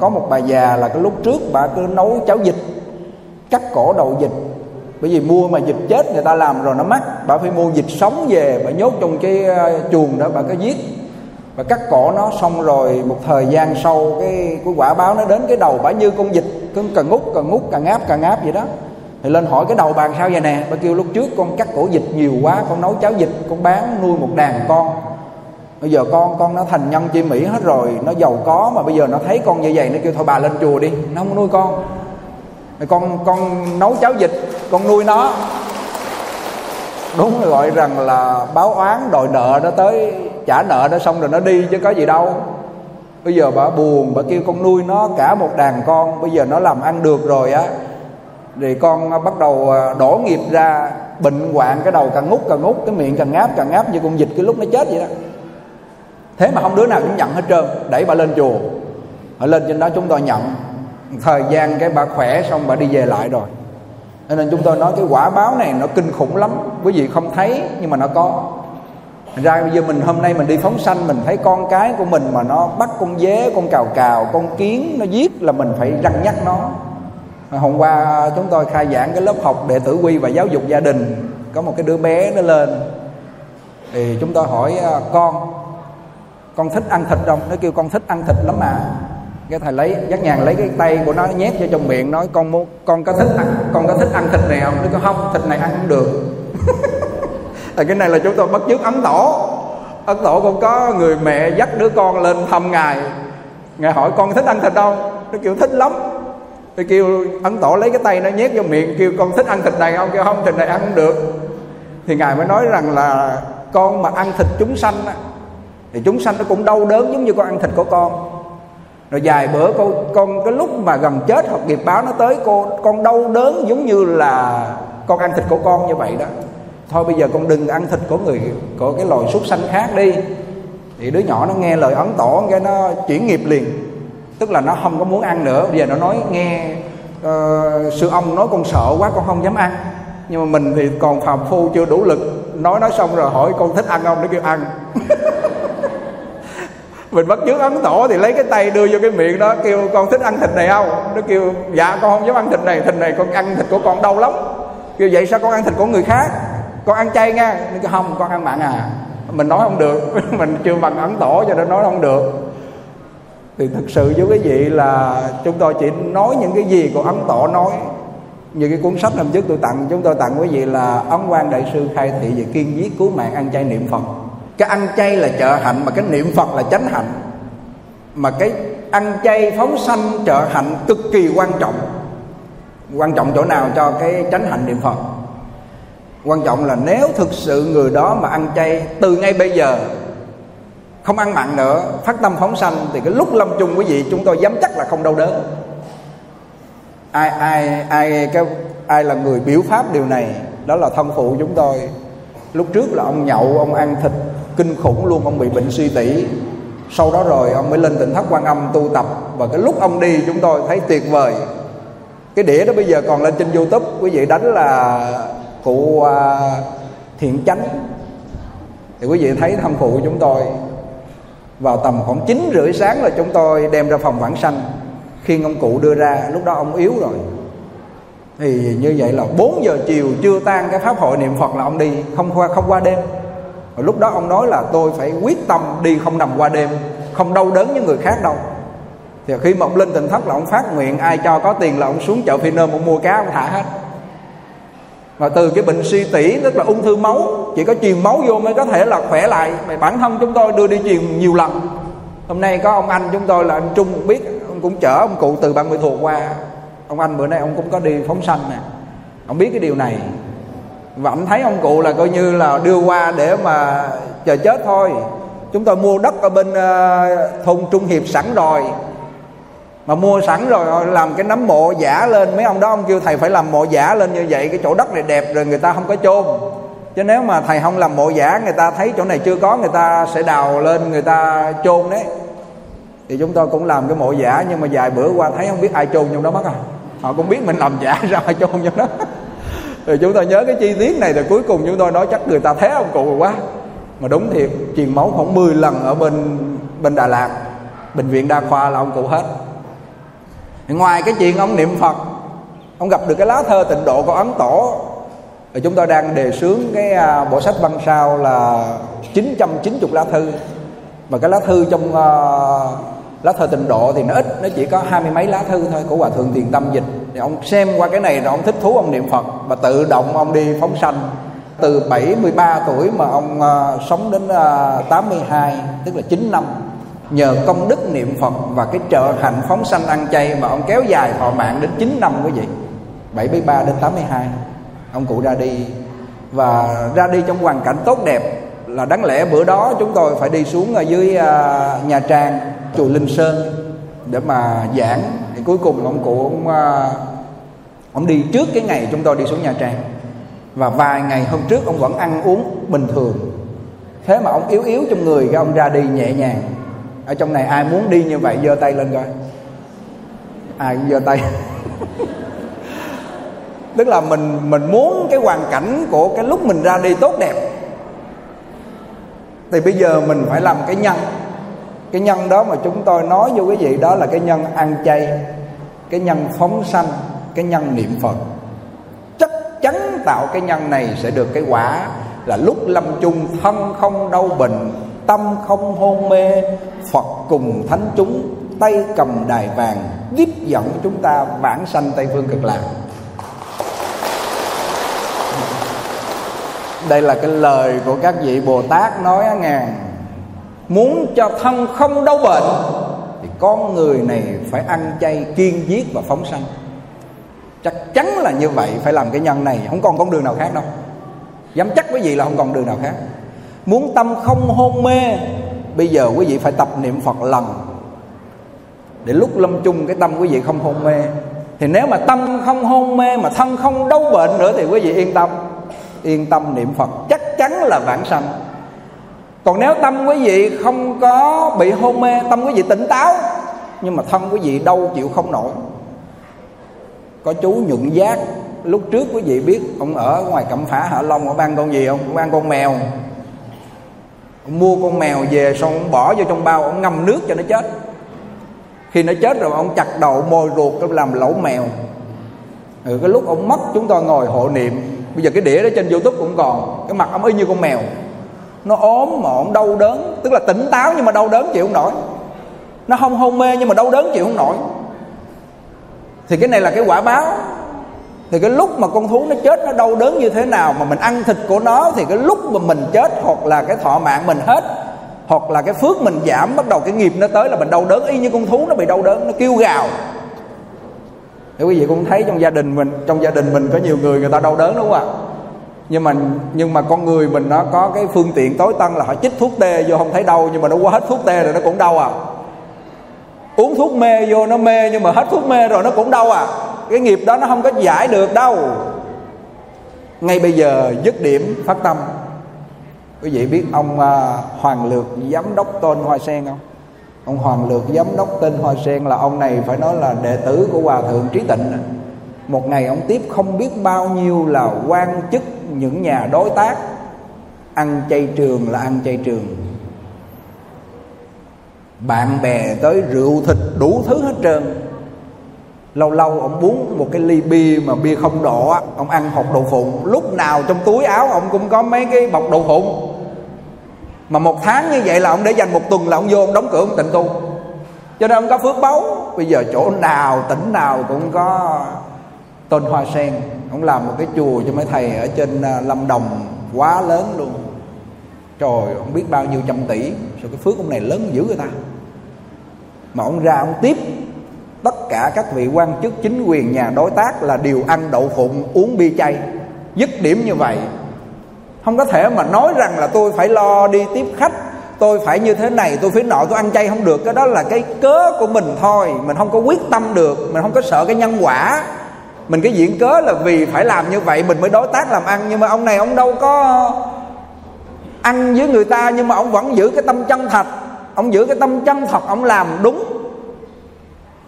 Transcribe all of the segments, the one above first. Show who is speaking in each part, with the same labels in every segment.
Speaker 1: có một bà già là cái lúc trước bà cứ nấu cháo vịt, cắt cổ đầu vịt. Bởi vì mua mà vịt chết người ta làm rồi nó mắc. Bà phải mua vịt sống về, bà nhốt trong cái ờ, chuồng đó bà có giết. Và cắt cổ nó xong rồi một thời gian sau cái cái quả báo nó đến cái đầu bà như con vịt cứ cần ngút cần ngút càng ngáp càng ngáp vậy đó. Thì lên hỏi cái đầu bàn sao vậy nè? Bà kêu, lúc trước con cắt cổ vịt nhiều quá, con nấu cháo vịt, con bán nuôi một đàn con bây giờ con con nó thành nhân chi mỹ hết rồi, nó giàu có mà bây giờ nó thấy con như vậy, nó kêu thôi bà lên chùa đi, nó không nuôi con. Con con nấu cháo vịt, con nuôi nó. Đúng gọi rằng là báo oán đòi nợ nó tới, trả nợ nó xong rồi nó đi chứ có gì đâu. Bây giờ bà buồn, bà kêu con nuôi nó cả một đàn con, bây giờ nó làm ăn được rồi á. Thì con bắt đầu à, đổ nghiệp ra, bệnh hoạn cái đầu càng ngút càng ngút, cái miệng càng ngáp càng ngáp như con vịt cái lúc nó chết vậy đó thế mà không đứa nào cũng nhận hết trơn, đẩy bà lên chùa. Ở lên trên đó chúng tôi nhận. Thời gian cái bà khỏe xong bà đi về lại rồi. Cho nên chúng tôi nói cái quả báo này nó kinh khủng lắm. Quý vị không thấy, nhưng mà nó có. Ra bây giờ mình hôm nay mình đi phóng sanh, mình thấy con cái của mình mà nó bắt con dế, con cào cào, con kiến, nó giết là mình phải răng nhắc nó. Hôm qua chúng tôi khai giảng cái lớp học đệ tử quy và giáo dục gia đình. Có một cái đứa bé nó lên. Thì chúng tôi hỏi à, con con thích ăn thịt không nó kêu con thích ăn thịt lắm mà. Cái thầy lấy dắt nhàn lấy cái tay của nó nhét vô trong miệng nói con muốn con có thích ăn con có thích ăn thịt này không? Nó kêu không thịt này ăn không được. Thì cái này là chúng tôi bắt chước ấn tổ. Ấn tổ cũng có người mẹ dắt đứa con lên thăm ngài. Ngài hỏi con thích ăn thịt không? Nó kêu thích lắm. Thì kêu ấn tổ lấy cái tay nó nhét vô miệng kêu con thích ăn thịt này không? Kêu không thịt này ăn không được. Thì ngài mới nói rằng là con mà ăn thịt chúng sanh á, thì chúng sanh nó cũng đau đớn giống như con ăn thịt của con. Rồi vài bữa con con cái lúc mà gần chết hoặc nghiệp báo nó tới cô con đau đớn giống như là con ăn thịt của con như vậy đó. Thôi bây giờ con đừng ăn thịt của người của cái loài súc sanh khác đi. Thì đứa nhỏ nó nghe lời ấn tổ cái nó chuyển nghiệp liền. Tức là nó không có muốn ăn nữa. Bây giờ nó nói nghe uh, sư ông nói con sợ quá con không dám ăn. Nhưng mà mình thì còn phàm phu chưa đủ lực. Nói nói xong rồi hỏi con thích ăn không? Để kêu ăn. mình bắt chước ấn tổ thì lấy cái tay đưa vô cái miệng đó, kêu, con thích ăn thịt này không? Nó kêu dạ con không dám ăn thịt này thịt này con ăn thịt của con đau lắm. Kêu, vậy sao con ăn thịt của người khác? Con ăn chay nha. Nó kêu, không, con ăn mặn à. Mình nói không được. Mình chưa bằng ấn tổ cho nên nói không được. Thì thực sự với quý vị là chúng tôi chỉ nói những cái gì của ấn tổ nói. Như cái cuốn sách hôm trước tôi tặng, chúng tôi tặng quý vị là ấn quan đại sư khai thị về kiên giết cứu mạng ăn chay niệm phật cái ăn chay là trợ hạnh, mà cái niệm phật là chánh hạnh. Mà cái ăn chay phóng sanh trợ hạnh cực kỳ quan trọng. Quan trọng chỗ nào cho cái chánh hạnh niệm phật? Quan trọng là nếu thực sự người đó mà ăn chay từ ngay bây giờ, không ăn mặn nữa, phát tâm phóng sanh, thì cái lúc lâm chung quý vị, chúng tôi dám chắc là không đau đớn. Ai ai ai, cái, ai là người biểu pháp điều này? Đó là thân phụ chúng tôi. Lúc trước là ông nhậu, ông ăn thịt kinh khủng luôn, ông bị bệnh suy tỷ sau đó rồi, ông mới lên tỉnh thất quan âm tu tập. Và cái lúc ông đi, chúng tôi thấy tuyệt vời. Cái đĩa đó bây giờ còn lên trên youtube, quý vị đánh là cụ à, thiện chánh. Thì quý vị thấy thâm phụ của chúng tôi. Vào tầm khoảng chín rưỡi sáng là chúng tôi đem ra phòng vãng sanh. Khi ông cụ đưa ra, lúc đó ông yếu rồi. Thì như vậy là 4 giờ chiều chưa tan cái pháp hội niệm phật là ông đi, không qua không qua đêm và lúc đó ông nói là tôi phải quyết tâm đi không nằm qua đêm, không đau đớn với người khác đâu. Thì khi mà ông lên tỉnh thất là ông phát nguyện, ai cho có tiền là ông xuống chợ phi nôm ông mua cá ông thả hết. Và từ cái bệnh suy tỷ tức là ung thư máu, chỉ có truyền máu vô mới có thể là khỏe lại. Mà bản thân chúng tôi đưa đi truyền nhiều lần. Hôm nay có ông anh chúng tôi là anh trung biết, ông cũng chở ông cụ từ ban mươi thuộc qua. Ông anh bữa nay ông cũng có đi phóng sanh nè. Ông biết cái điều này và ông thấy ông cụ là coi như là đưa qua để mà chờ chết thôi. Chúng tôi mua đất ở bên uh, thôn trung hiệp sẵn rồi. Mà mua sẵn rồi làm cái nấm mộ giả lên. Mấy ông đó ông kêu thầy phải làm mộ giả lên như vậy cái chỗ đất này đẹp rồi người ta không có chôn. Chứ nếu mà thầy không làm mộ giả người ta thấy chỗ này chưa có người ta sẽ đào lên người ta chôn đấy. Thì chúng tôi cũng làm cái mộ giả nhưng mà vài bữa qua thấy không biết ai chôn trong đó mất à. Họ cũng biết mình làm giả ra chôn trong đó? Rồi chúng tôi nhớ cái chi tiết này rồi cuối cùng chúng tôi nói chắc người ta thế ông cụ quá. Mà đúng thiệt truyền máu khoảng 10 lần ở bên bên Đà Lạt. Bệnh viện đa khoa là ông cụ hết. Ngoài cái chuyện ông niệm phật ông gặp được cái lá thơ tịnh độ của ấn tổ. Rồi chúng tôi đang đề xướng cái à, bộ sách văn sao là 990 lá thư. Mà cái lá thư trong uh, lá thơ tịnh độ thì nó ít nó chỉ có hai mươi mấy lá thư thôi của hòa thượng tiền tâm dịch thì ông xem qua cái này rồi ông thích thú ông niệm phật. Và tự động ông đi phóng sanh. Từ 73 tuổi mà ông uh, sống đến à, uh, 82 tức là 9 năm nhờ công đức niệm Phật và cái trợ hạnh phóng sanh ăn chay mà ông kéo dài thọ mạng đến 9 năm quý vị. 73 đến 82 ông cụ ra đi. Và ra đi trong hoàn cảnh tốt đẹp là đáng lẽ bữa đó chúng tôi phải đi xuống ở dưới uh, nhà trang chùa Linh Sơn để mà giảng thì cuối cùng ông cụ ông à, ông đi trước cái ngày chúng tôi đi xuống nhà trang. Và vài ngày hôm trước ông vẫn ăn uống bình thường. Thế mà ông yếu yếu trong người cái ông ra đi nhẹ nhàng. Ở trong này ai muốn đi như vậy, giơ tay lên coi. Ai cũng giơ tay. Tức là mình mình muốn cái hoàn cảnh của cái lúc mình ra đi tốt đẹp. Thì bây giờ mình phải làm cái nhân cái nhân đó mà chúng tôi nói vô cái gì đó là cái nhân ăn chay, cái nhân phóng sanh, cái nhân niệm phật. Chắc chắn tạo cái nhân này sẽ được cái quả là lúc lâm chung thân không đau bệnh, tâm không hôn mê, phật cùng thánh chúng tay cầm đài vàng tiếp dẫn chúng ta bản sanh tây phương cực lạc. Đây là cái lời của các vị bồ tát nói ngàn muốn cho thân không đau bệnh, thì con người này phải ăn chay kiên giết và phóng sanh. Chắc chắn là như vậy, phải làm cái nhân này. Không còn con đường nào khác đâu. Dám chắc quý vị là không còn đường nào khác. Muốn tâm không hôn mê, bây giờ quý vị phải tập niệm phật lần. Để lúc lâm chung cái tâm quý vị không hôn mê. Thì nếu mà tâm không hôn mê, mà thân không đau bệnh nữa thì quý vị yên tâm. Yên tâm niệm phật, chắc chắn là vãng sanh còn nếu tâm quý vị không có bị hôn mê tâm quý vị tỉnh táo nhưng mà thân quý vị đau chịu không nổi. Có chú nhuận giác lúc trước quý vị biết ông ở ngoài cẩm phả hạ long ông ăn con gì không? Ông ăn con mèo. Ông mua con mèo về xong ông bỏ vô trong bao ông ngâm nước cho nó chết. Khi nó chết rồi ông chặt đầu môi ruột làm lẩu mèo. Ừ, cái lúc ông mất chúng tôi ngồi hộ niệm. Bây giờ cái đĩa đó trên youtube cũng còn cái mặt ông y như con mèo nó ốm mọn đau đớn, tức là tỉnh táo nhưng mà đau đớn chịu không nổi. Nó không hôn mê nhưng mà đau đớn chịu không nổi. Thì cái này là cái quả báo. Thì cái lúc mà con thú nó chết, nó đau đớn như thế nào mà mình ăn thịt của nó, thì cái lúc mà mình chết hoặc là cái thọ mạng mình hết, hoặc là cái phước mình giảm, bắt đầu cái nghiệp nó tới là mình đau đớn, y như con thú nó bị đau đớn, nó kêu gào. Thì quý vị cũng thấy trong gia đình mình, trong gia đình mình có nhiều người người ta đau đớn đúng không ạ? Nhưng mà nhưng mà con người mình nó có cái phương tiện tối tân là họ chích thuốc tê vô không thấy đau nhưng mà nó qua hết thuốc tê rồi nó cũng đau à. Uống thuốc mê vô nó mê nhưng mà hết thuốc mê rồi nó cũng đau à. Cái nghiệp đó nó không có giải được đâu. Ngay bây giờ dứt điểm phát tâm. Quý vị biết ông à, hoàng lược giám đốc tôn hoa sen không? Ông hoàng lược giám đốc tên hoa sen là ông này phải nói là đệ tử của hòa thượng trí tịnh một ngày ông tiếp không biết bao nhiêu là quan chức những nhà đối tác. Ăn chay trường là ăn chay trường. Bạn bè tới rượu thịt đủ thứ hết trơn. Lâu lâu ông uống một cái ly bia mà bia không độ ông ăn hột đậu phụng. Lúc nào trong túi áo ông cũng có mấy cái bọc đậu phụng. Mà một tháng như vậy là ông để dành một tuần là ông vô ông đóng cửa ông tịnh tu. Cho nên ông có phước báu. Bây giờ chỗ nào tỉnh nào cũng có tôn hoa sen, ông làm một cái chùa cho mấy thầy ở trên à, lâm đồng, quá lớn luôn. Trời, ông biết bao nhiêu trăm tỷ, sao cái phước ông này lớn dữ người ta? Mà ông ra ông tiếp, tất cả các vị quan chức chính quyền nhà đối tác là đều ăn đậu phụng, uống bia chay. Dứt điểm như vậy, không có thể mà nói rằng là tôi phải lo đi tiếp khách, tôi phải như thế này, tôi phải nọ, tôi ăn chay không được. Cái đó là cái cớ của mình thôi, mình không có quyết tâm được, mình không có sợ cái nhân quả mình cái diễn cớ là vì phải làm như vậy, mình mới đối tác làm ăn. Nhưng mà ông này ông đâu có ăn với người ta, nhưng mà ông vẫn giữ cái tâm chân thật. Ông giữ cái tâm chân thật, ông làm đúng.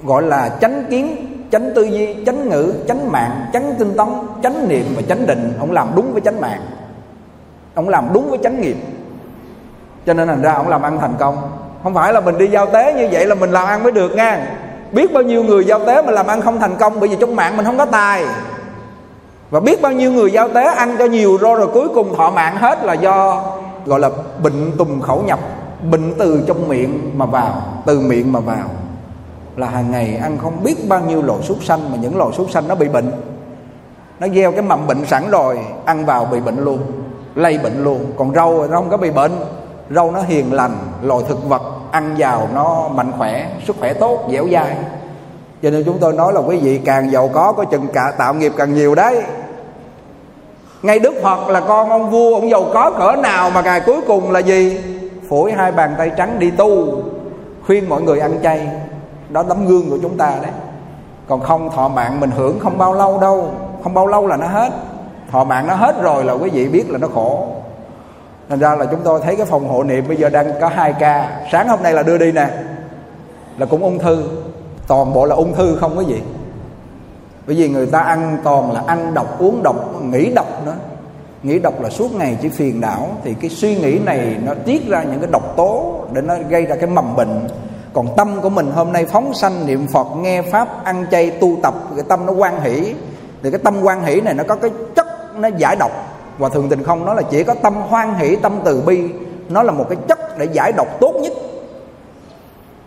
Speaker 1: Gọi là chánh kiến, chánh tư duy, chánh ngữ, chánh mạng, chánh tinh tấn, chánh niệm và chánh định. Ông làm đúng với chánh mạng. Ông làm đúng với chánh nghiệp. Cho nên thành ra ông làm ăn thành công. Không phải là mình đi giao tế như vậy là mình làm ăn mới được nha biết bao nhiêu người giao tế mà làm ăn không thành công bởi vì trong mạng mình không có tài. Và biết bao nhiêu người giao tế ăn cho nhiều rồi rồi cuối cùng thọ mạng hết là do, gọi là, bệnh tùng khẩu nhập, bệnh từ trong miệng mà vào, từ miệng mà vào. Là hàng ngày ăn không biết bao nhiêu loại súc sanh mà những loại súc sanh nó bị bệnh. Nó gieo cái mầm bệnh sẵn rồi, ăn vào bị bệnh luôn, lây bệnh luôn. Còn rau nó không có bị bệnh, rau nó hiền lành, loài thực vật ăn vào nó mạnh khỏe, sức khỏe tốt, dẻo dai. Cho nên chúng tôi nói là quý vị càng giàu có có chừng cả tạo nghiệp càng nhiều đấy. Ngay đức phật là con ông vua, ông giàu có cỡ nào mà ngày cuối cùng là gì? Phủi hai bàn tay trắng đi tu, khuyên mọi người ăn chay. Đó tấm gương của chúng ta đấy. Còn không, thọ mạng mình hưởng không bao lâu đâu. Không bao lâu là nó hết. Thọ mạng nó hết rồi là quý vị biết là nó khổ thành ra là chúng tôi thấy cái phòng hộ niệm bây giờ đang có hai ca. Sáng hôm nay là đưa đi nè. Là cũng ung thư. Toàn bộ là ung thư, không có gì. Bởi vì người ta ăn toàn là ăn độc, uống độc, nghĩ độc nữa. Nghĩ độc là suốt ngày chỉ phiền não. Thì cái suy nghĩ này nó tiết ra những cái độc tố để nó gây ra cái mầm bệnh. Còn tâm của mình hôm nay phóng sanh niệm phật, nghe pháp, ăn chay, tu tập cái tâm nó quan hỷ. Thì cái tâm quan hỷ này nó có cái chất nó giải độc và thường tình không, nó là chỉ có tâm hoan hỷ, tâm từ bi. Nó là một cái chất để giải độc tốt nhất.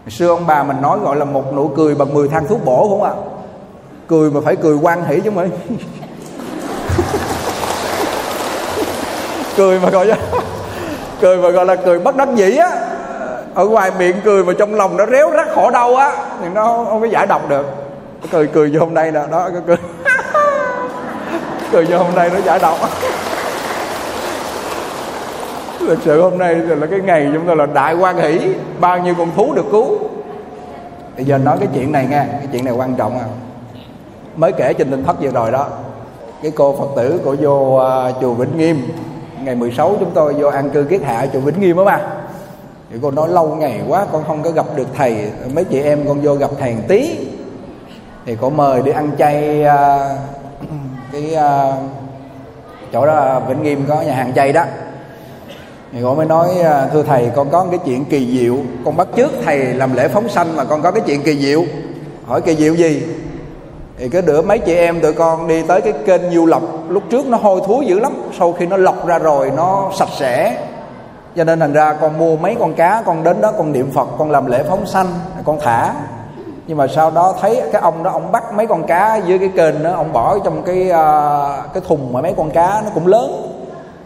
Speaker 1: Xưa ông bà mình nói gọi là một nụ cười bằng 10 thang thuốc bổ không ạ? À? cười mà phải cười quan hỷ chứ mới cười mà gọi cười mà gọi là cười bất đắc dĩ á. Ở ngoài miệng cười mà trong lòng nó réo rắt khổ đau á, thì nó không có giải độc được. Cười cười vô hôm nay nè, đó cái cười. Cười vô hôm nay nó giải độc thực sự hôm nay là cái ngày chúng ta là đại quan hỷ bao nhiêu con thú được cứu. Bây giờ nói cái chuyện này nha cái chuyện này quan trọng à. Mới kể trên tinh thất vừa rồi đó cái cô phật tử của vô uh, chùa vĩnh nghiêm ngày 16 chúng tôi vô ăn cư kiết hạ chùa vĩnh nghiêm đó mà thì cô nói lâu ngày quá con không có gặp được thầy mấy chị em con vô gặp thầy tí. Thì cô mời đi ăn chay uh, cái uh, chỗ đó vĩnh nghiêm có nhà hàng chay đó thì con mới nói à, thưa thầy con có cái chuyện kỳ diệu. Con bắt trước thầy làm lễ phóng sanh mà con có cái chuyện kỳ diệu. Hỏi kỳ diệu gì? Thì cái đứa mấy chị em tụi con đi tới cái kênh du lọc lúc trước nó hôi thối dữ lắm sau khi nó lọc ra rồi nó sạch sẽ. Cho nên thành ra con mua mấy con cá con đến đó con niệm phật con làm lễ phóng sanh con thả. Nhưng mà sau đó thấy cái ông đó ông bắt mấy con cá dưới cái kênh đó ông bỏ trong cái uh, cái thùng mà mấy con cá nó cũng lớn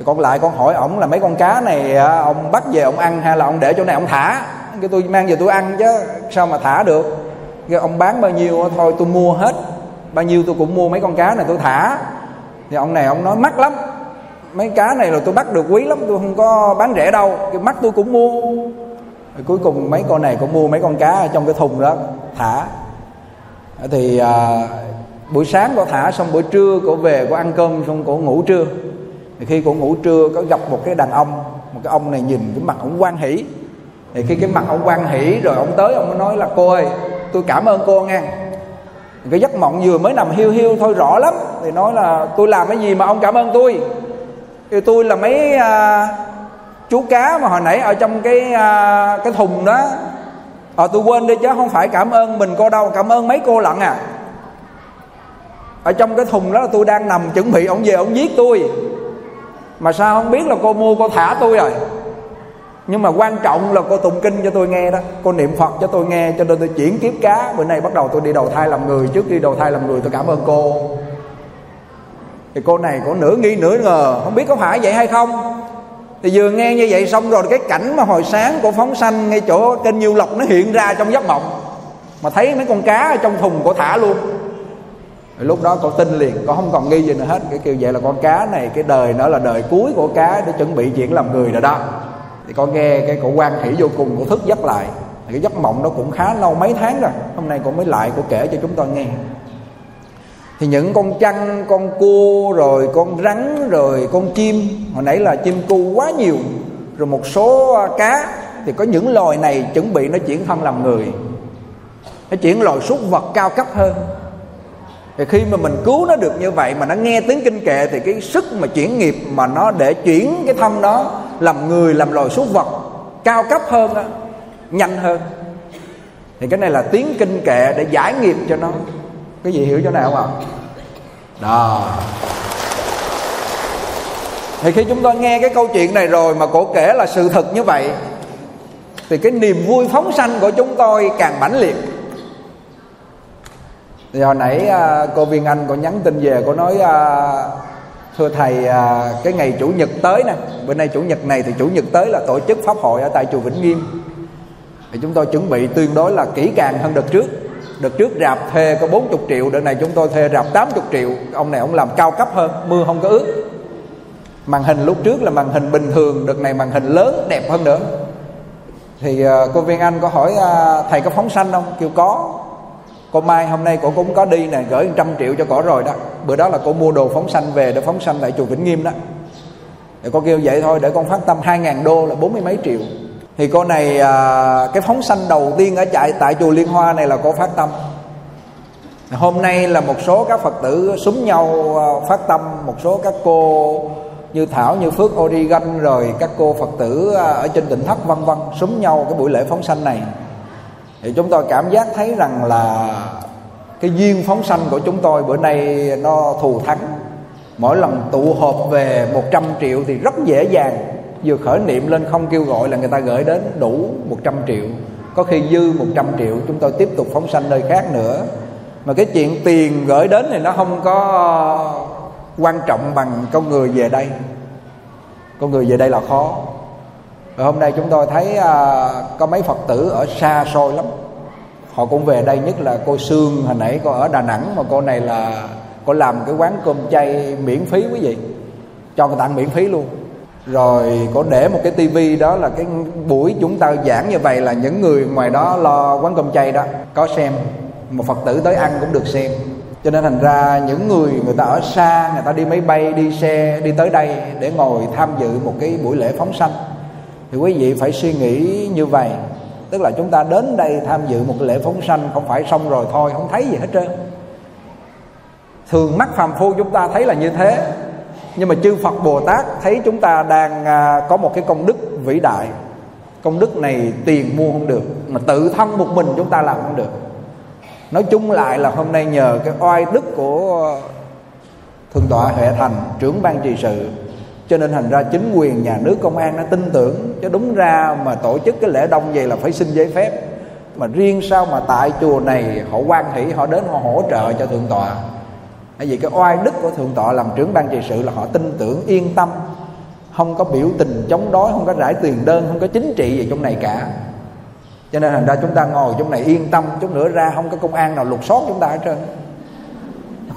Speaker 1: thì còn lại con hỏi ổng là mấy con cá này à, ông bắt về ông ăn hay là ông để chỗ này ông thả? Cái tôi mang về tôi ăn chứ sao mà thả được? Cái ông bán bao nhiêu thôi tôi mua hết. Bao nhiêu tôi cũng mua mấy con cá này tôi thả. Thì ông này ông nói mắc lắm. Mấy cá này là tôi bắt được quý lắm tôi không có bán rẻ đâu. Cái mắt tôi cũng mua. Rồi cuối cùng mấy con này cũng mua mấy con cá ở trong cái thùng đó thả. Thì à, buổi sáng cô thả xong buổi trưa cô về cô ăn cơm xong cô ngủ trưa thì khi cô ngủ trưa có gặp một cái đàn ông một cái ông này nhìn cái mặt ông quan hỷ. Thì khi cái mặt ông quan hỷ rồi ông tới ông mới nói là cô ơi tôi cảm ơn cô nghe cái giấc mộng vừa mới nằm hiu hiu thôi rõ lắm. Thì nói là tôi làm cái gì mà ông cảm ơn tôi? Thì tôi là mấy à, chú cá mà hồi nãy ở trong cái à, cái thùng đó. Ờ tôi quên đi chứ không phải cảm ơn mình cô đâu cảm ơn mấy cô lận à. Ở trong cái thùng đó là tôi đang nằm chuẩn bị ông về ông giết tôi mà sao không biết là cô mua, cô thả tôi rồi? Nhưng mà quan trọng là cô tụng kinh cho tôi nghe đó. Cô niệm phật cho tôi nghe, cho nên tôi chuyển kiếp cá. Bữa nay bắt đầu tôi đi đầu thai làm người. Trước khi đầu thai làm người, tôi cảm ơn cô. Thì cô này có nửa nghi nửa ngờ. Không biết có phải vậy hay không? Thì vừa nghe như vậy xong rồi, cái cảnh mà hồi sáng của phóng sanh ngay chỗ kênh nhiêu lộc nó hiện ra trong giấc mộng. Mà thấy mấy con cá ở trong thùng cô thả luôn thì lúc đó con tin liền, con không còn nghi gì nữa hết. Cái kiểu vậy là con cá này, cái đời nó là đời cuối của cá để chuẩn bị chuyển làm người rồi đó. Thì con nghe cái cổ quan hỷ vô cùng, cổ thức giấc lại. Thì cái giấc mộng đó cũng khá lâu, mấy tháng rồi. Hôm nay cô mới lại cô kể cho chúng tôi nghe. Thì những con chăn con cua rồi, con rắn rồi, con chim, hồi nãy là chim cu quá nhiều, rồi một số à, cá, thì có những loài này chuẩn bị nó chuyển thân làm người. Nó chuyển loài súc vật cao cấp hơn thì khi mà mình cứu nó được như vậy mà nó nghe tiếng kinh kệ thì cái sức mà chuyển nghiệp mà nó để chuyển cái thân đó làm người, làm loài súc vật cao cấp hơn đó nhanh hơn. Thì cái này là tiếng kinh kệ để giải nghiệp cho nó. Cái gì hiểu chỗ nào không ạ? Đó. Thì khi chúng ta nghe cái câu chuyện này rồi mà cổ kể là sự thật như vậy, thì cái niềm vui phóng sanh của chúng tôi càng mãnh liệt thì hồi nãy à, cô viên anh có nhắn tin về cô nói à, thưa thầy à, cái ngày chủ nhật tới nè bữa nay chủ nhật này thì chủ nhật tới là tổ chức pháp hội ở tại chùa vĩnh nghiêm. Thì chúng tôi chuẩn bị tương đối là kỹ càng hơn đợt trước. Đợt trước rạp thuê có 40 triệu đợt này chúng tôi thuê rạp 80 triệu. Ông này ông làm cao cấp hơn mưa không có ướt. Màn hình lúc trước là màn hình bình thường đợt này màn hình lớn đẹp hơn nữa. Thì uh, cô viên anh có hỏi uh, thầy có phóng sanh không? Kêu có cô mai hôm nay cô cũng có đi nè gửi trăm triệu cho cổ rồi đó. Bữa đó là cô mua đồ phóng sanh về để phóng sanh tại chùa vĩnh nghiêm đó. Thì cô kêu vậy thôi để con phát tâm hai ngàn đô là bốn mươi mấy triệu. Thì cô này à, cái phóng sanh đầu tiên ở chạy tại chùa liên hoa này là cô phát tâm. Hôm nay là một số các phật tử súng nhau à, phát tâm. Một số các cô như thảo như phước origan rồi các cô phật tử à, ở trên tỉnh thất vân vân súng nhau cái buổi lễ phóng sanh này thì chúng tôi cảm giác thấy rằng là cái duyên phóng sanh của chúng tôi bữa nay nó thù thắng. Mỗi lần tụ họp về 100 triệu thì rất dễ dàng. Vừa khởi niệm lên không kêu gọi là người ta gửi đến đủ 100 triệu. Có khi dư 100 triệu, chúng tôi tiếp tục phóng sanh nơi khác nữa. Mà cái chuyện tiền gửi đến thì nó không có quan trọng bằng con người về đây. Con người về đây là khó và hôm nay chúng tôi thấy à, có mấy phật tử ở xa xôi lắm. Họ cũng về đây nhất là cô sương hồi nãy cô ở đà nẵng mà cô này là cô làm cái quán cơm chay miễn phí quý vị. Cho người tặng miễn phí luôn. Rồi có để một cái tivi đó là cái buổi chúng ta giảng như vậy là những người ngoài đó lo quán cơm chay đó có xem. Một phật tử tới ăn cũng được xem. Cho nên thành ra những người người ta ở xa người ta đi máy bay đi xe đi tới đây để ngồi tham dự một cái buổi lễ phóng sanh thì quý vị phải suy nghĩ như vậy. Tức là chúng ta đến đây tham dự một cái lễ phóng sanh, không phải xong rồi thôi, không thấy gì hết trơn. Thường mắt phàm phu chúng ta thấy là như thế. Nhưng mà chư Phật Bồ Tát thấy chúng ta đang à, có một cái công đức vĩ đại. Công đức này tiền mua không được, mà tự thân một mình chúng ta làm không được. Nói chung lại là hôm nay nhờ cái oai đức của thượng tọa huệ thành, trưởng ban trì sự cho nên thành ra chính quyền nhà nước công an nó tin tưởng. Chứ đúng ra mà tổ chức cái lễ đông vậy là phải xin giấy phép. Mà riêng sao mà tại chùa này họ quan hỷ, họ đến họ hỗ trợ cho thượng tọa. Bởi vì cái oai đức của thượng tọa làm trưởng ban trị sự là họ tin tưởng, yên tâm. Không có biểu tình chống đối, không có rải tiền đơn, không có chính trị gì trong này cả. Cho nên thành ra chúng ta ngồi trong này yên tâm. Chút nữa ra không có công an nào lục soát chúng ta hết trơn.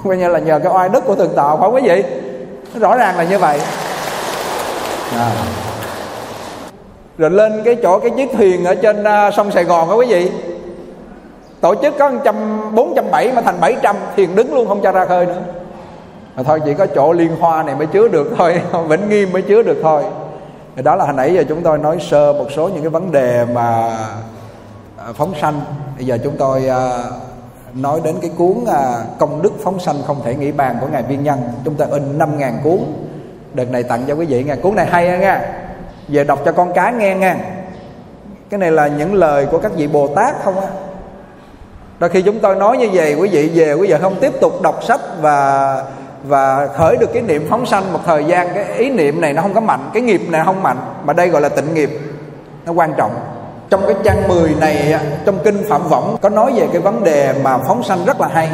Speaker 1: Coi như là nhờ cái oai đức của thượng tọa phải không quý vị rõ ràng là như vậy à. rồi lên cái chỗ cái chiếc thuyền ở trên uh, sông sài gòn đó quý vị. Tổ chức có trăm bốn trăm bảy mà thành bảy trăm thuyền đứng luôn không cho ra khơi nữa. Mà thôi chỉ có chỗ liên hoa này mới chứa được thôi vĩnh nghiêm mới chứa được thôi. Thì đó là hồi nãy giờ chúng tôi nói sơ một số những cái vấn đề mà à, phóng sanh. Bây giờ chúng tôi à, nói đến cái cuốn công đức phóng sanh không thể nghĩ bàn của ngài viên nhân. Chúng ta in năm ngàn cuốn đợt này tặng cho quý vị nghe. Cuốn này hay nha về đọc cho con cái nghe nha cái này là những lời của các vị bồ tát không á đôi khi chúng tôi nói như vậy, quý vị về, quý vị không tiếp tục đọc sách và và khởi được cái niệm phóng sanh một thời gian, cái ý niệm này nó không có mạnh, cái nghiệp này không mạnh, mà đây gọi là tịnh nghiệp. Nó quan trọng. Trong cái trang 10 này trong kinh phạm võng có nói về cái vấn đề mà phóng sanh rất là hay.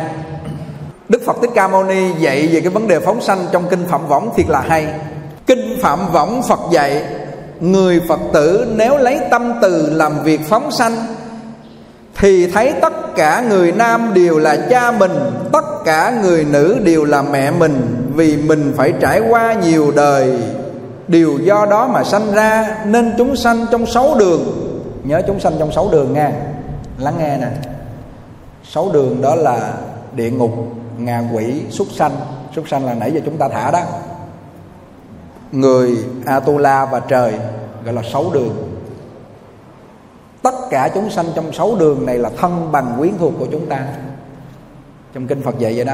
Speaker 1: Đức Phật Thích Ca Mâu Ni dạy về cái vấn đề phóng sanh trong kinh Phạm Võng thiệt là hay. Kinh Phạm Võng Phật dạy, người Phật tử nếu lấy tâm từ làm việc phóng sanh, thì thấy tất cả người nam đều là cha mình, tất cả người nữ đều là mẹ mình, vì mình phải trải qua nhiều đời. Điều do đó mà sanh ra, nên chúng sanh trong sáu đường. Nhớ chúng sanh trong sáu đường nha. Lắng nghe nè. Sáu đường đó là địa ngục ngạ quỷ súc sanh. Súc sanh là nãy giờ chúng ta thả đó. Người atula và trời, gọi là sáu đường. Tất cả chúng sanh trong sáu đường này là thân bằng quyến thuộc của chúng ta. Trong kinh phật dạy vậy đó.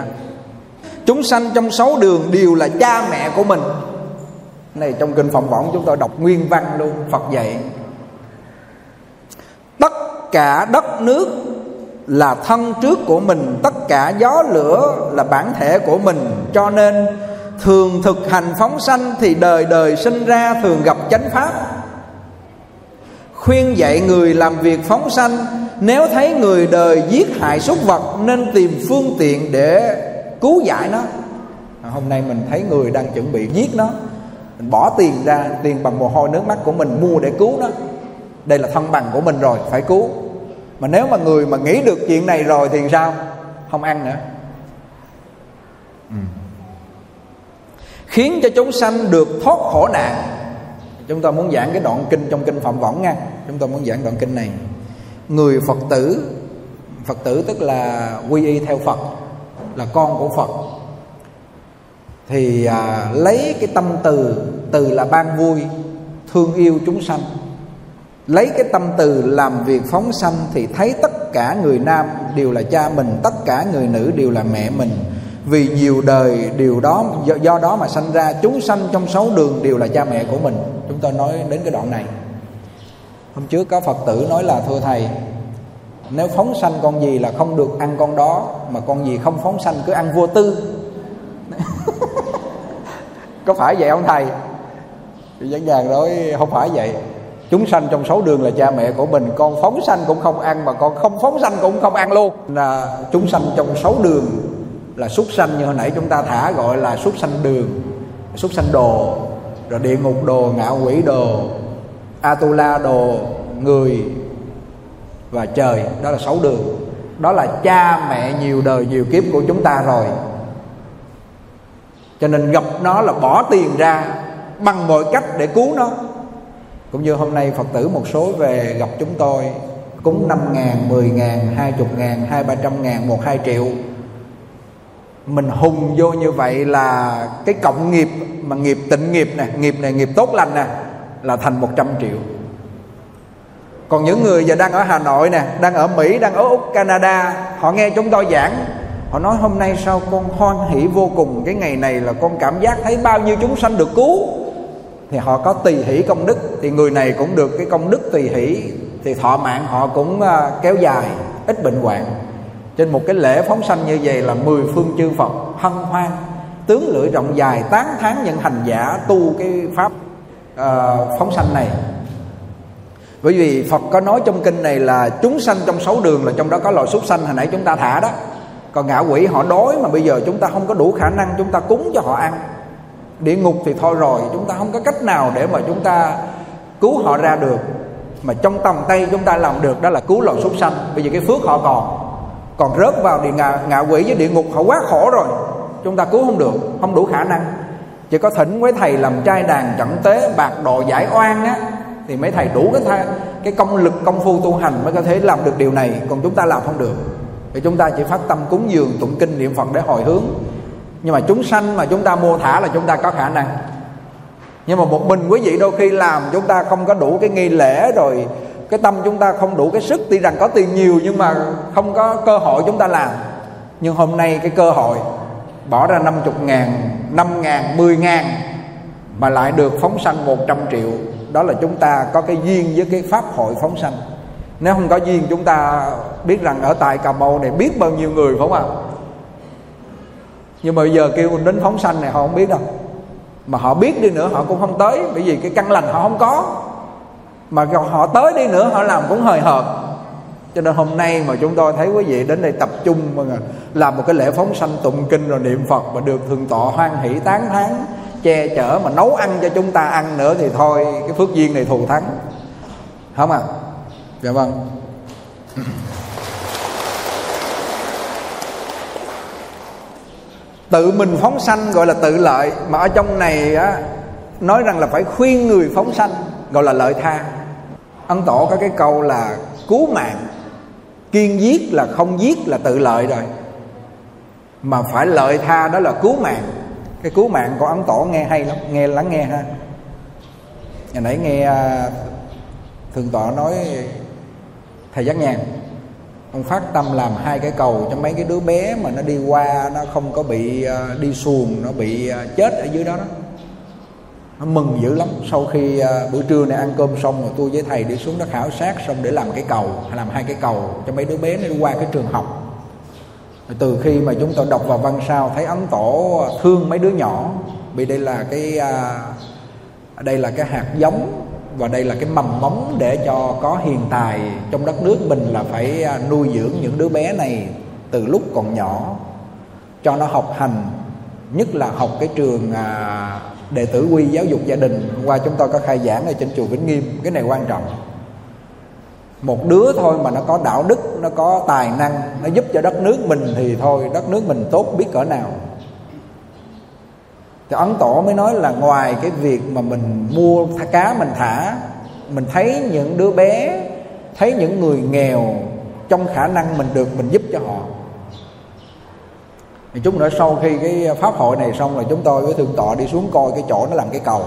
Speaker 1: Chúng sanh trong sáu đường đều là cha mẹ của mình. Này, trong kinh phòng võng chúng tôi đọc nguyên văn luôn, phật dạy. Tất cả đất nước là thân trước của mình, tất cả gió lửa là bản thể của mình. Cho nên, thường thực hành phóng sanh thì đời đời sinh ra thường gặp chánh pháp. Khuyên dạy người làm việc phóng sanh, nếu thấy người đời giết hại súc vật nên tìm phương tiện để cứu giải nó. À, hôm nay mình thấy người đang chuẩn bị giết nó. Mình bỏ tiền ra, tiền bằng mồ hôi nước mắt của mình mua để cứu nó. Đây là thân bằng của mình rồi, phải cứu. Mà nếu mà người mà nghĩ được chuyện này rồi thì sao? Không ăn nữa. Ừ. khiến cho chúng sanh được thoát khổ nạn. Chúng ta muốn giảng cái đoạn kinh trong kinh phạm võng nha. Chúng ta muốn giảng đoạn kinh này. Người phật tử phật tử tức là quy y theo phật là con của phật. Thì à, lấy cái tâm từ từ là ban vui thương yêu chúng sanh lấy cái tâm từ làm việc phóng sanh thì thấy tất cả người nam đều là cha mình tất cả người nữ đều là mẹ mình. Vì nhiều đời điều đó do, do đó mà sanh ra chúng sanh trong sáu đường đều là cha mẹ của mình. Chúng tôi nói đến cái đoạn này. Hôm trước có phật tử nói là thưa thầy nếu phóng sanh con gì là không được ăn con đó mà con gì không phóng sanh cứ ăn vô tư. Có phải vậy không thầy? Thì dẫn dàng nói không phải vậy chúng sanh trong sáu đường là cha mẹ của mình, con phóng sanh cũng không ăn mà con không phóng sanh cũng không ăn luôn. Là chúng sanh trong sáu đường là súc sanh như hồi nãy chúng ta thả gọi là súc sanh đường, súc sanh đồ, rồi địa ngục đồ ngạo quỷ đồ, atula đồ, người và trời. Đó là sáu đường. Đó là cha mẹ nhiều đời nhiều kiếp của chúng ta rồi. Cho nên gặp nó là bỏ tiền ra bằng mọi cách để cứu nó cũng như hôm nay phật tử một số về gặp chúng tôi cúng năm ngàn, mười ngàn, hai chục ngàn, hai ba trăm ngàn, một hai triệu. Mình hùng vô như vậy là cái cộng nghiệp mà nghiệp tịnh nghiệp nè nghiệp này nghiệp tốt lành nè là thành 100 triệu. Còn những người giờ đang ở Hà Nội nè đang ở Mỹ đang ở Úc Canada họ nghe chúng tôi giảng họ nói hôm nay sao con hoan hỷ vô cùng cái ngày này là con cảm giác thấy bao nhiêu chúng sanh được cứu thì họ có tùy hỷ công đức thì người này cũng được cái công đức tùy hỷ. Thì thọ mạng họ cũng à, kéo dài ít bệnh hoạn. Trên một cái lễ phóng sanh như vậy là mười phương chư Phật hân hoan tướng lưỡi rộng dài tán thán những hành giả tu cái pháp uh, phóng sanh này. Bởi vì Phật có nói trong kinh này là chúng sanh trong sáu đường là trong đó có loài súc sanh hồi nãy chúng ta thả đó. Còn ngạ quỷ họ đói mà bây giờ chúng ta không có đủ khả năng chúng ta cúng cho họ ăn địa ngục thì thôi rồi chúng ta không có cách nào để mà chúng ta cứu họ ra được. Mà trong tầm tay chúng ta làm được đó là cứu loài súc sanh. Bây giờ cái phước họ còn còn rớt vào địa ngạ, ngạ quỷ với địa ngục họ quá khổ rồi. Chúng ta cứu không được không đủ khả năng. Chỉ có thỉnh với thầy làm trai đàn trận tế bạc độ giải oan á thì mấy thầy đủ cái tha, cái công lực công phu tu hành mới có thể làm được điều này. Còn chúng ta làm không được. Thì chúng ta chỉ phát tâm cúng dường tụng kinh niệm phật để hồi hướng nhưng mà chúng sanh mà chúng ta mua thả là chúng ta có khả năng. Nhưng mà một mình quý vị đôi khi làm, chúng ta không có đủ cái nghi lễ rồi, cái tâm chúng ta không đủ cái sức. Tuy rằng có tiền nhiều nhưng mà không có cơ hội chúng ta làm. Nhưng hôm nay cái cơ hội, bỏ ra 50 ngàn 5 ngàn 10 ngàn mà lại được phóng sanh 100 triệu, đó là chúng ta có cái duyên với cái pháp hội phóng sanh. Nếu không có duyên, chúng ta biết rằng ở tại cà mau này biết bao nhiêu người, phải không ạ? Nhưng mà bây giờ kêu đến phóng sanh này họ không biết đâu. Mà họ biết đi nữa, họ cũng không tới. Bởi vì cái căn lành họ không có. Mà họ tới đi nữa, họ làm cũng hời hợt. Cho nên hôm nay mà chúng tôi thấy quý vị đến đây tập trung mà làm một cái lễ phóng sanh tụng kinh rồi niệm phật mà được thượng tọa hoan hỷ tán thán, che chở mà nấu ăn cho chúng ta ăn nữa thì thôi, cái phước duyên này thù thắng. Không à? Dạ vâng. Tự mình phóng sanh gọi là tự lợi. Mà ở trong này á, nói rằng là phải khuyên người phóng sanh, gọi là lợi tha. Ấn tổ có cái câu là cứu mạng, kiên giết là không giết là tự lợi rồi. Mà phải lợi tha đó là cứu mạng. Cái cứu mạng của ấn tổ nghe hay lắm, nghe lắng nghe ha. Ngày nãy nghe thường thượng tọa nói thầy giác nhàn ông phát tâm làm hai cái cầu cho mấy cái đứa bé mà nó đi qua, nó không có bị à, đi xuồng, nó bị à, chết ở dưới đó đó. Nó mừng dữ lắm. Sau khi à, bữa trưa này ăn cơm xong rồi tôi với thầy đi xuống đó khảo sát xong để làm cái cầu, làm hai cái cầu cho mấy đứa bé nó đi qua cái trường học. Từ khi mà chúng tôi đọc vào văn sao thấy ấn tổ thương mấy đứa nhỏ, vì đây là cái đây là cái hạt giống và đây là cái mầm móng để cho có hiền tài trong đất nước mình là phải à, nuôi dưỡng những đứa bé này từ lúc còn nhỏ. Cho nó học hành nhất là học cái trường à, đệ tử quy giáo dục gia đình. Hôm qua chúng tôi có khai giảng ở trên chùa Vĩnh Nghiêm cái này quan trọng. Một đứa thôi mà nó có đạo đức nó có tài năng nó giúp cho đất nước mình thì thôi đất nước mình tốt biết cỡ nào thì ấn tổ mới nói là ngoài cái việc mà mình mua thả cá mình thả, mình thấy những đứa bé, thấy những người nghèo trong khả năng mình được mình giúp cho họ thì chúng nữa sau khi cái pháp hội này xong rồi chúng tôi với thượng tọa đi xuống coi cái chỗ nó làm cái cầu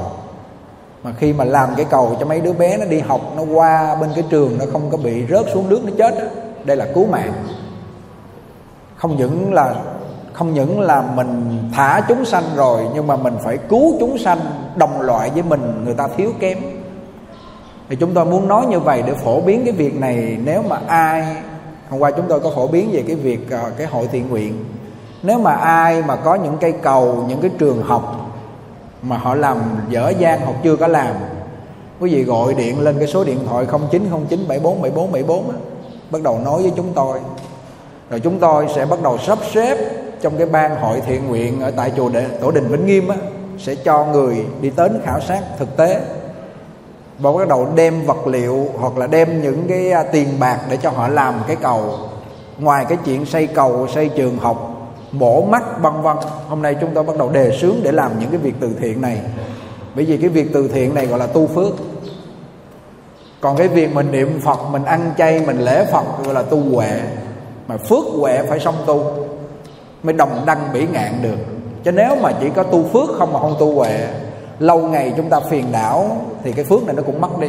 Speaker 1: mà khi mà làm cái cầu cho mấy đứa bé nó đi học, nó qua bên cái trường nó không có bị rớt xuống nước, nó chết đó. đây là cứu mạng không những là không những là mình thả chúng sanh rồi nhưng mà mình phải cứu chúng sanh đồng loại với mình người ta thiếu kém. Thì chúng tôi muốn nói như vậy để phổ biến cái việc này. Nếu mà ai hôm qua chúng tôi có phổ biến về cái việc à, cái hội thiện nguyện. Nếu mà ai mà có những cây cầu những cái trường học mà họ làm dở dang hoặc chưa có làm quý vị gọi điện lên cái số điện thoại 0909 74 74 74 á, bắt đầu nói với chúng tôi. Rồi chúng tôi sẽ bắt đầu sắp xếp trong cái ban hội thiện nguyện ở tại chùa Đệ, tổ đình Vĩnh Nghiêm á, sẽ cho người đi đến khảo sát thực tế. Và bắt đầu đem vật liệu hoặc là đem những cái à, tiền bạc để cho họ làm cái cầu. Ngoài cái chuyện xây cầu xây trường học mổ mắt vân vân hôm nay chúng tôi bắt đầu đề xướng để làm những cái việc từ thiện này. Bởi vì cái việc từ thiện này gọi là tu phước. Còn cái việc mình niệm phật mình ăn chay mình lễ phật gọi là tu huệ. Mà phước huệ phải song tu mới đồng đăng bỉ ngạn được. Chứ nếu mà chỉ có tu phước không mà không tu huệ, lâu ngày chúng ta phiền não, thì cái phước này nó cũng mất đi.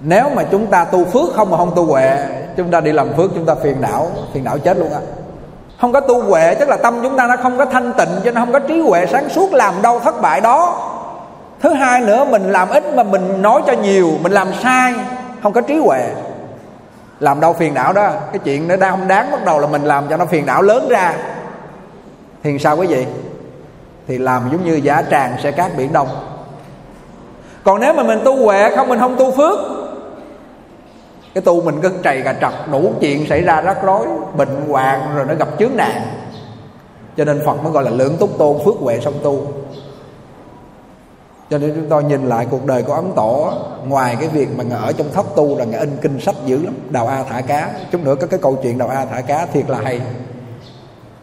Speaker 1: Nếu mà chúng ta tu phước không mà không tu huệ, chúng ta đi làm phước, chúng ta phiền não phiền não chết luôn á. Không có tu huệ, tức là tâm chúng ta nó không có thanh tịnh cho nên không có trí huệ sáng suốt, làm đâu thất bại đó. Thứ hai nữa, mình làm ít mà mình nói cho nhiều, mình làm sai, không có trí huệ. Làm đâu phiền não đó. Cái chuyện nó đang không đáng bắt đầu là mình làm cho nó phiền não lớn ra thì sao quý vị? Thì làm giống như giả tràng sẽ cát biển đông. Còn nếu mà mình tu huệ không, mình không tu phước, cái tu mình cứ trầy cà trật đủ chuyện xảy ra rắc rối, bệnh hoạn rồi nó gặp chướng nạn. Cho nên phật mới gọi là lượng túc tôn phước huệ song tu. Cho nên chúng tôi nhìn lại cuộc đời của ấn tổ, ngoài cái việc mà ở trong thất tu là ngài in kinh sách dữ lắm, đào a thả cá. Chút nữa có cái câu chuyện đào a thả cá thiệt là hay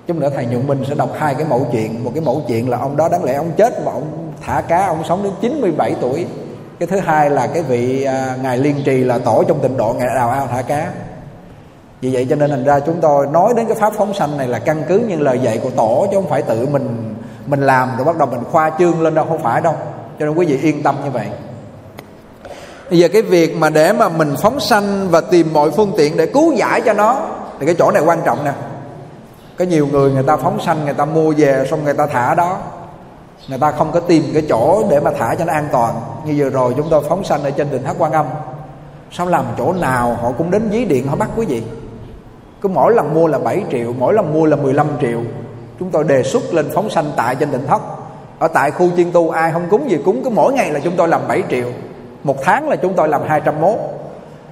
Speaker 1: chút nữa thầy nhuận minh sẽ đọc hai cái mẫu chuyện một cái mẫu chuyện là ông đó đáng lẽ ông chết mà ông thả cá ông sống đến 97 tuổi. Cái thứ hai là cái vị à, ngài liên trì là tổ trong tịnh độ ngài đào ao thả cá. Vì vậy cho nên thành ra chúng tôi nói đến cái pháp phóng sanh này là căn cứ những lời dạy của tổ chứ không phải tự mình mình làm rồi bắt đầu mình khoa trương lên đâu không phải đâu. Cho nên quý vị yên tâm như vậy. Bây giờ cái việc mà để mà mình phóng sanh và tìm mọi phương tiện để cứu giải cho nó thì cái chỗ này quan trọng nè có nhiều người người ta phóng sanh, người ta mua về, xong người ta thả đó. Người ta không có tìm cái chỗ để mà thả cho nó an toàn. Như vừa rồi chúng tôi phóng sanh ở trên đỉnh hát quan âm. Sao làm chỗ nào họ cũng đến dí điện họ bắt quý vị. Cứ mỗi lần mua là 7 triệu, mỗi lần mua là 15 triệu. Chúng tôi đề xuất lên phóng sanh tại trên tỉnh thất. Ở tại khu chiên tu, ai không cúng gì cúng, cứ mỗi ngày là chúng tôi làm 7 triệu. Một tháng là chúng tôi làm 201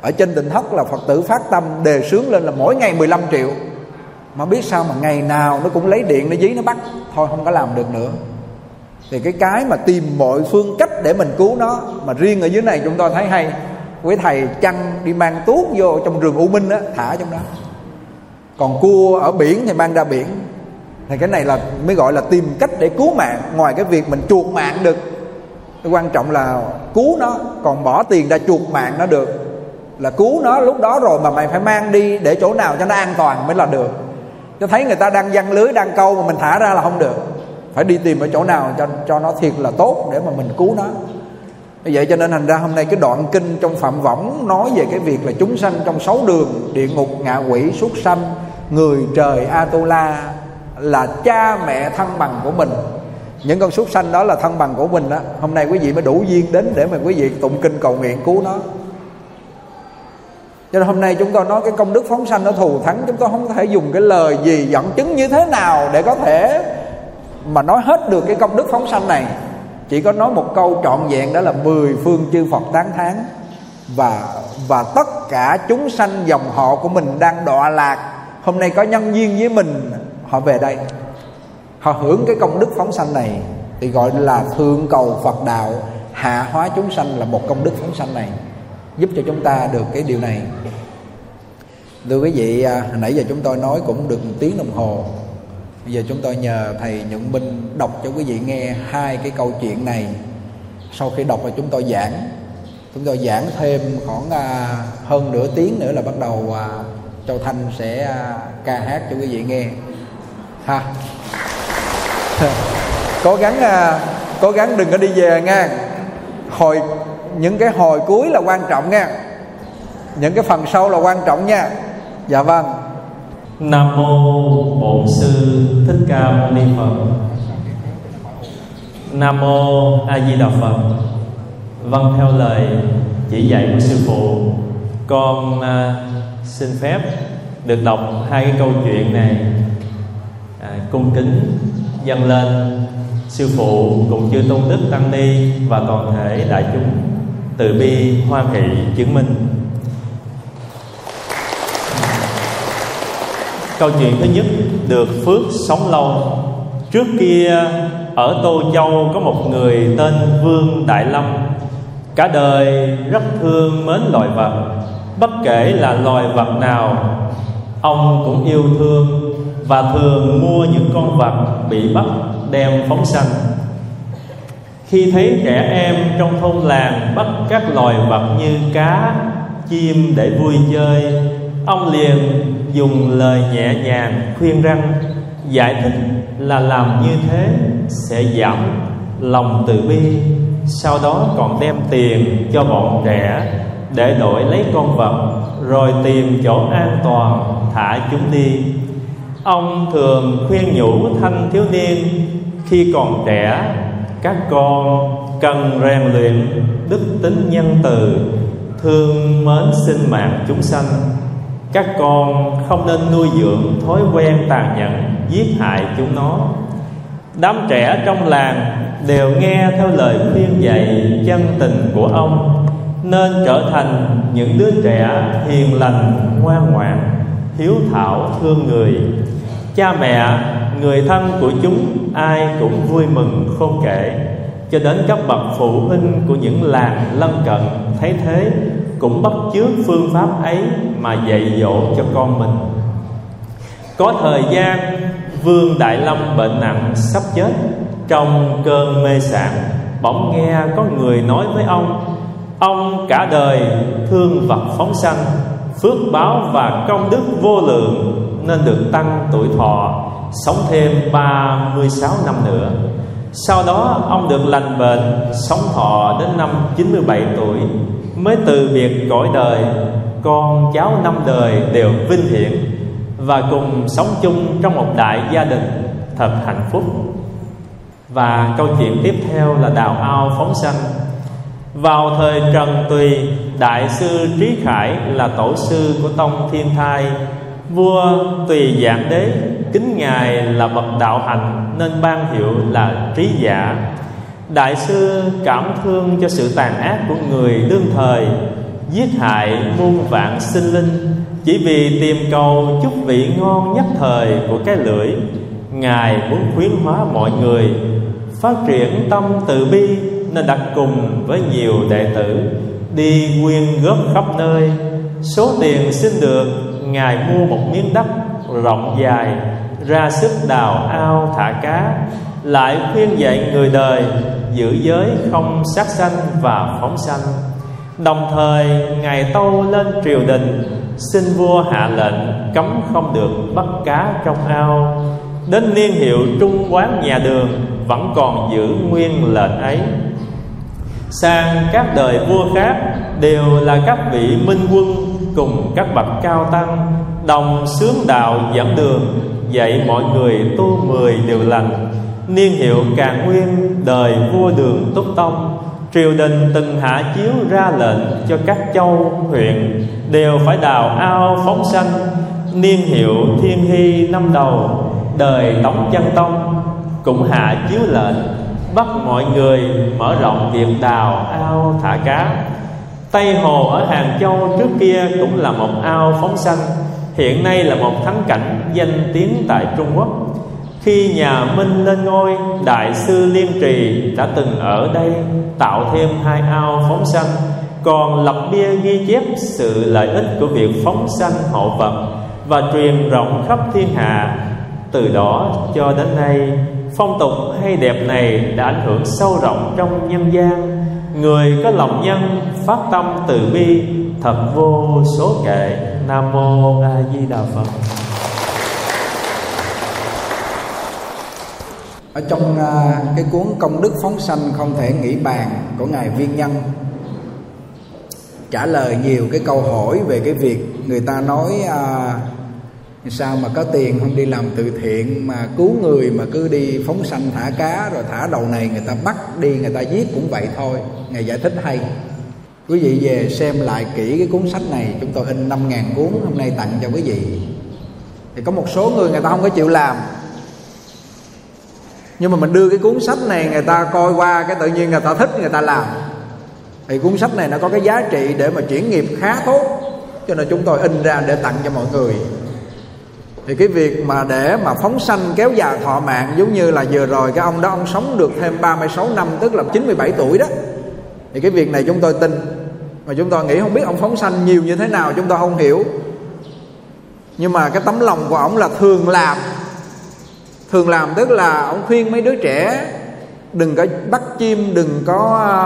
Speaker 1: ở trên tỉnh thất là phật tử phát tâm, đề xướng lên là mỗi ngày 15 triệu mà biết sao mà ngày nào nó cũng lấy điện, nó dí, nó bắt. Thôi, không có làm được nữa. Thì cái cái mà tìm mọi phương cách để mình cứu nó, mà riêng ở dưới này chúng tôi thấy hay. Quý thầy chăn đi mang tuốt vô trong rừng u minh á, thả trong đó. Còn cua ở biển thì mang ra biển. Thì cái này là, mới gọi là tìm cách để cứu mạng. Ngoài cái việc mình chuột mạng được, cái quan trọng là cứu nó. Còn bỏ tiền ra chuột mạng nó được. Là cứu nó lúc đó rồi mà mày phải mang đi để chỗ nào cho nó an toàn mới là được cho thấy người ta đang văng lưới, đang câu mà mình thả ra là không được. Phải đi tìm ở chỗ nào cho cho nó thiệt là tốt để mà mình cứu nó. Vậy cho nên thành ra hôm nay cái đoạn kinh trong phạm võng nói về cái việc là chúng sanh trong sáu đường, địa ngục, ngạ quỷ, súc sanh, người trời atula là cha mẹ thân bằng của mình. Những con súc sanh đó là thân bằng của mình đó. Hôm nay quý vị mới đủ duyên đến để mà quý vị tụng kinh cầu nguyện cứu nó cho nên hôm nay chúng tôi nói cái công đức phóng sanh nó thù thắng, chúng tôi không thể dùng cái lời gì dẫn chứng như thế nào để có thể mà nói hết được cái công đức phóng sanh này. Chỉ có nói một câu trọn vẹn đó là mười phương chư Phật tán thán. Và và tất cả chúng sanh dòng họ của mình đang đọa lạc. Hôm nay có nhân duyên với mình, họ về đây. Họ hưởng cái công đức phóng sanh này thì gọi là thượng cầu Phật đạo. Hạ hóa chúng sanh là một công đức phóng sanh này. Giúp cho chúng ta được cái điều này thưa quý vị à, hồi nãy giờ chúng tôi nói cũng được một tiếng đồng hồ. Bây giờ chúng tôi nhờ thầy nhuận minh đọc cho quý vị nghe hai cái câu chuyện này. Sau khi đọc là chúng tôi giảng. Chúng tôi giảng thêm khoảng à, hơn nửa tiếng nữa là bắt đầu à, châu thanh sẽ ca hát cho quý vị nghe. Ha. Cố gắng cố gắng đừng có đi về nha. Hồi, những cái hồi cuối là quan trọng nha. Những cái phần sau là quan trọng nha dạ vâng.
Speaker 2: Nam mô bổn sư thích ca mâu ni phật. Nam mô a di đà phật. Vâng theo lời chỉ dạy của sư phụ con à, xin phép được đọc hai cái câu chuyện này. À, cung kính dâng lên sư phụ cùng chư tôn đức tăng ni và toàn thể đại chúng từ bi hoan hỷ chứng minh. Câu chuyện thứ nhất, được phước sống lâu. Trước kia, ở tô châu có một người tên vương đại lâm. Cả đời rất thương mến loài vật, bất kể là loài vật nào, ông cũng yêu thương và thường mua những con vật bị bắt đem phóng sanh. Khi thấy trẻ em trong thôn làng bắt các loài vật như cá, chim để vui chơi, ông liền dùng lời nhẹ nhàng khuyên răng, giải thích là làm như thế sẽ giảm lòng từ bi, sau đó còn đem tiền cho bọn trẻ để đổi lấy con vật, rồi tìm chỗ an toàn thả chúng đi. Ông thường khuyên nhủ thanh thiếu niên, khi còn trẻ, các con cần rèn luyện đức tính nhân từ, thương mến sinh mạng chúng sanh các con không nên nuôi dưỡng thói quen tàn nhẫn, giết hại chúng nó. Đám trẻ trong làng đều nghe theo lời khuyên dạy chân tình của ông, nên trở thành những đứa trẻ hiền lành, ngoan ngoãn, hiếu thảo, thương người. Cha mẹ, người thân của chúng ai cũng vui mừng không kể. Cho đến các bậc phụ huynh của những làng lân cận thấy thế cũng bắt chước phương pháp ấy mà dạy dỗ cho con mình. Có thời gian, vương đại lâm bệnh nặng sắp chết, trong cơn mê sản bỗng nghe có người nói với ông ông cả đời thương vật phóng sanh, phước báo và công đức vô lượng, nên được tăng tuổi thọ, sống thêm 36 năm nữa. Sau đó, ông được lành bệnh, sống thọ đến năm 97 tuổi mới từ biệt cõi đời, con cháu năm đời đều vinh hiển và cùng sống chung trong một đại gia đình thật hạnh phúc. Và câu chuyện tiếp theo là đào ao phóng sanh. Vào thời Trần Tùy, Đại sư Trí Khải là tổ sư của Tông Thiên Thai. Vua Tùy Giảng Đế kính Ngài là bậc đạo hạnh Nên ban hiệu là trí giả. Đại sư cảm thương cho sự tàn ác của người đương thời, Giết hại muôn vạn sinh linh Chỉ vì tìm cầu chút vị ngon nhất thời của cái lưỡi. Ngài muốn khuyến hóa mọi người, Phát triển tâm từ bi Nên đặt cùng với nhiều đệ tử, Đi quyên góp khắp nơi. Số tiền xin được, Ngài mua một miếng đất rộng dài, Ra sức đào ao thả cá, Lại khuyên dạy người đời Giữ giới không sát sanh và phóng sanh. Đồng thời, Ngài Tâu lên triều đình, Xin vua hạ lệnh Cấm không được bắt cá trong ao. Đến niên hiệu trung quán nhà đường, Vẫn còn giữ nguyên lệnh ấy. Sang các đời vua khác, Đều là các vị minh quân Cùng các bậc cao tăng, Đồng sướng đạo dẫn đường, Dạy mọi người tu mười điều lành niên hiệu càn nguyên, đời vua đường túc tông. Triều đình từng hạ chiếu ra lệnh cho các châu, huyện đều phải đào ao phóng sanh. Niên hiệu thiên hy năm đầu, đời tống chân tông, cũng hạ chiếu lệnh, bắt mọi người mở rộng việc đào ao thả cá. Tây Hồ ở Hàng Châu trước kia cũng là một ao phóng sanh, Hiện nay là một thắng cảnh danh tiếng tại Trung Quốc. Khi nhà Minh lên ngôi, Đại sư Liên Trì đã từng ở đây Tạo thêm hai ao phóng sanh, Còn lập bia ghi chép sự lợi ích của việc phóng sanh hộ vật Và truyền rộng khắp thiên hạ. Từ đó cho đến nay, Phong tục hay đẹp này đã ảnh hưởng sâu rộng trong nhân gian. Người có lòng nhân, phát tâm từ bi, Thật vô số kệ Nam Mô A Di Đà Phật.
Speaker 1: Ở trong uh, cái cuốn Công Đức Phóng Sanh Không Thể Nghĩ Bàn của Ngài Viên Nhân Trả lời nhiều cái câu hỏi về cái việc người ta nói uh, sao mà có tiền không đi làm từ thiện mà cứu người mà cứ đi phóng sanh thả cá rồi thả đầu này người ta bắt đi người ta giết cũng vậy thôi. Ngài giải thích hay. Quý vị về xem lại kỹ cái cuốn sách này chúng tôi in 5 ngàn cuốn hôm nay tặng cho quý vị. Thì có một số người người ta không có chịu làm nhưng mà mình đưa cái cuốn sách này, người ta coi qua cái tự nhiên người ta thích, người ta làm. Thì cuốn sách này nó có cái giá trị để mà chuyển nghiệp khá tốt, cho nên chúng tôi in ra để tặng cho mọi người. Thì cái việc mà để mà phóng sanh kéo dài thọ mạng, giống như là vừa rồi cái ông đó, ông sống được thêm 36 năm, tức là 97 tuổi đó. Thì cái việc này chúng tôi tin. Mà chúng tôi nghĩ không biết ông phóng sanh nhiều như thế nào, chúng tôi không hiểu. Nhưng mà cái tấm lòng của ông là thường làm thường làm tức là ông khuyên mấy đứa trẻ, đừng có bắt chim, đừng có à,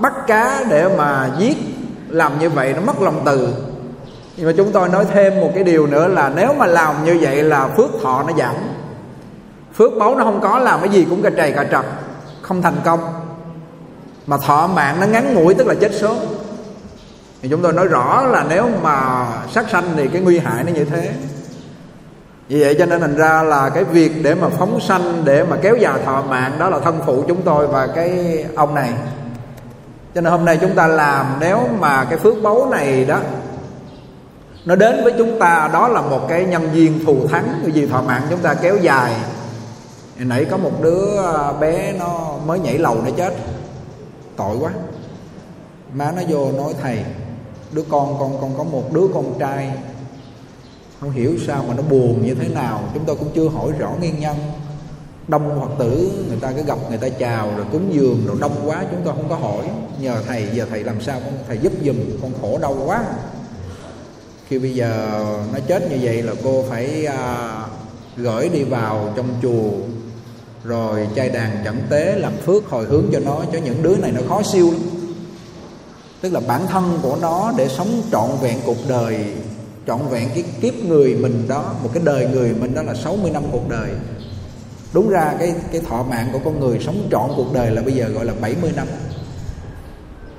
Speaker 1: bắt cá để mà giết. Làm như vậy nó mất lòng từ. Nhưng mà chúng tôi nói thêm một cái điều nữa là nếu mà làm như vậy là phước thọ nó giảm. Phước báu nó không có làm cái gì cũng cà trầy cà trật không thành công. Mà thọ mạng nó ngắn ngủi tức là chết sớm. Thì chúng tôi nói rõ là nếu mà sát sanh thì cái nguy hại nó như thế vì vậy cho nên thành ra là cái việc để mà phóng sanh, để mà kéo dài thọ mạng, đó là thân phụ chúng tôi và cái ông này. Cho nên hôm nay chúng ta làm, nếu mà cái phước báu này đó, nó đến với chúng ta, đó là một cái nhân viên thù thắng vì thọ mạng chúng ta kéo dài. Hồi nãy có một đứa à, bé nó mới nhảy lầu nó chết. Tội quá. Má nó vô nói, thầy, đứa con con con có một đứa con trai không hiểu sao mà nó buồn như thế nào. Chúng tôi cũng chưa hỏi rõ nguyên nhân. Đông phật tử người ta cứ gặp người ta chào rồi cúng dường rồi đông quá chúng tôi không có hỏi. Nhờ thầy giờ thầy làm sao con thầy giúp giùm con khổ đau quá. Khi bây giờ nó chết như vậy là cô phải à, gửi đi vào trong chùa. Rồi trai đàn chẳng tế làm phước hồi hướng cho nó cho những đứa này nó khó siêu lắm. Tức là bản thân của nó để sống trọn vẹn cuộc đời trọn vẹn cái kiếp người mình đó, một cái đời người mình đó là 60 năm cuộc đời. Đúng ra cái cái thọ mạng của con người sống trọn cuộc đời là bây giờ gọi là 70 năm.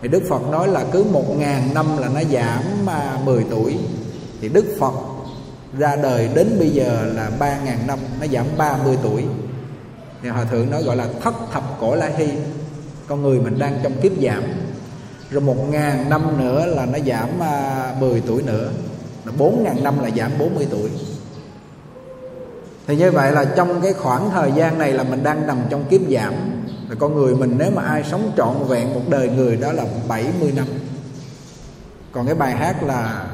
Speaker 1: Thì Đức Phật nói là cứ một ngàn năm là nó giảm à, 10 tuổi. Thì Đức Phật ra đời đến bây giờ là ba ngàn năm, nó giảm 30 tuổi. Thì hòa thượng nói gọi là thất thập cổ la hy con người mình đang trong kiếp giảm. Rồi một ngàn năm nữa là nó giảm à, 10 tuổi nữa là bốn ngàn năm là giảm 40 tuổi. Thì như vậy là trong cái khoảng thời gian này là mình đang nằm trong kiếp giảm. Là con người mình nếu mà ai sống trọn vẹn một đời người đó là 70 năm. Còn cái bài hát là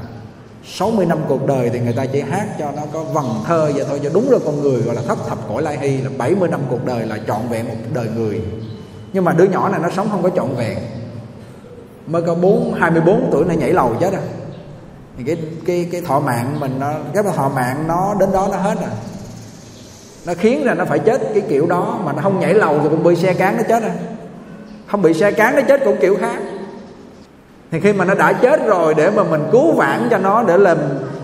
Speaker 1: 60 năm cuộc đời thì người ta chỉ hát cho nó có vần thơ vậy thôi, cho đúng là con người gọi là thất thập cõi lai hy, là 70 năm cuộc đời là trọn vẹn một đời người. Nhưng mà đứa nhỏ này nó sống không có trọn vẹn. Mới có bốn 24 tuổi nó nhảy lầu chết rồi thì cái cái cái thọ mạng mình nó, cái thọ mạng nó đến đó nó hết rồi nó khiến là nó phải chết cái kiểu đó mà nó không nhảy lầu thì cũng bị xe cán nó chết rồi không bị xe cán nó chết cũng kiểu khác. Thì khi mà nó đã chết rồi để mà mình cứu vãn cho nó, để làm,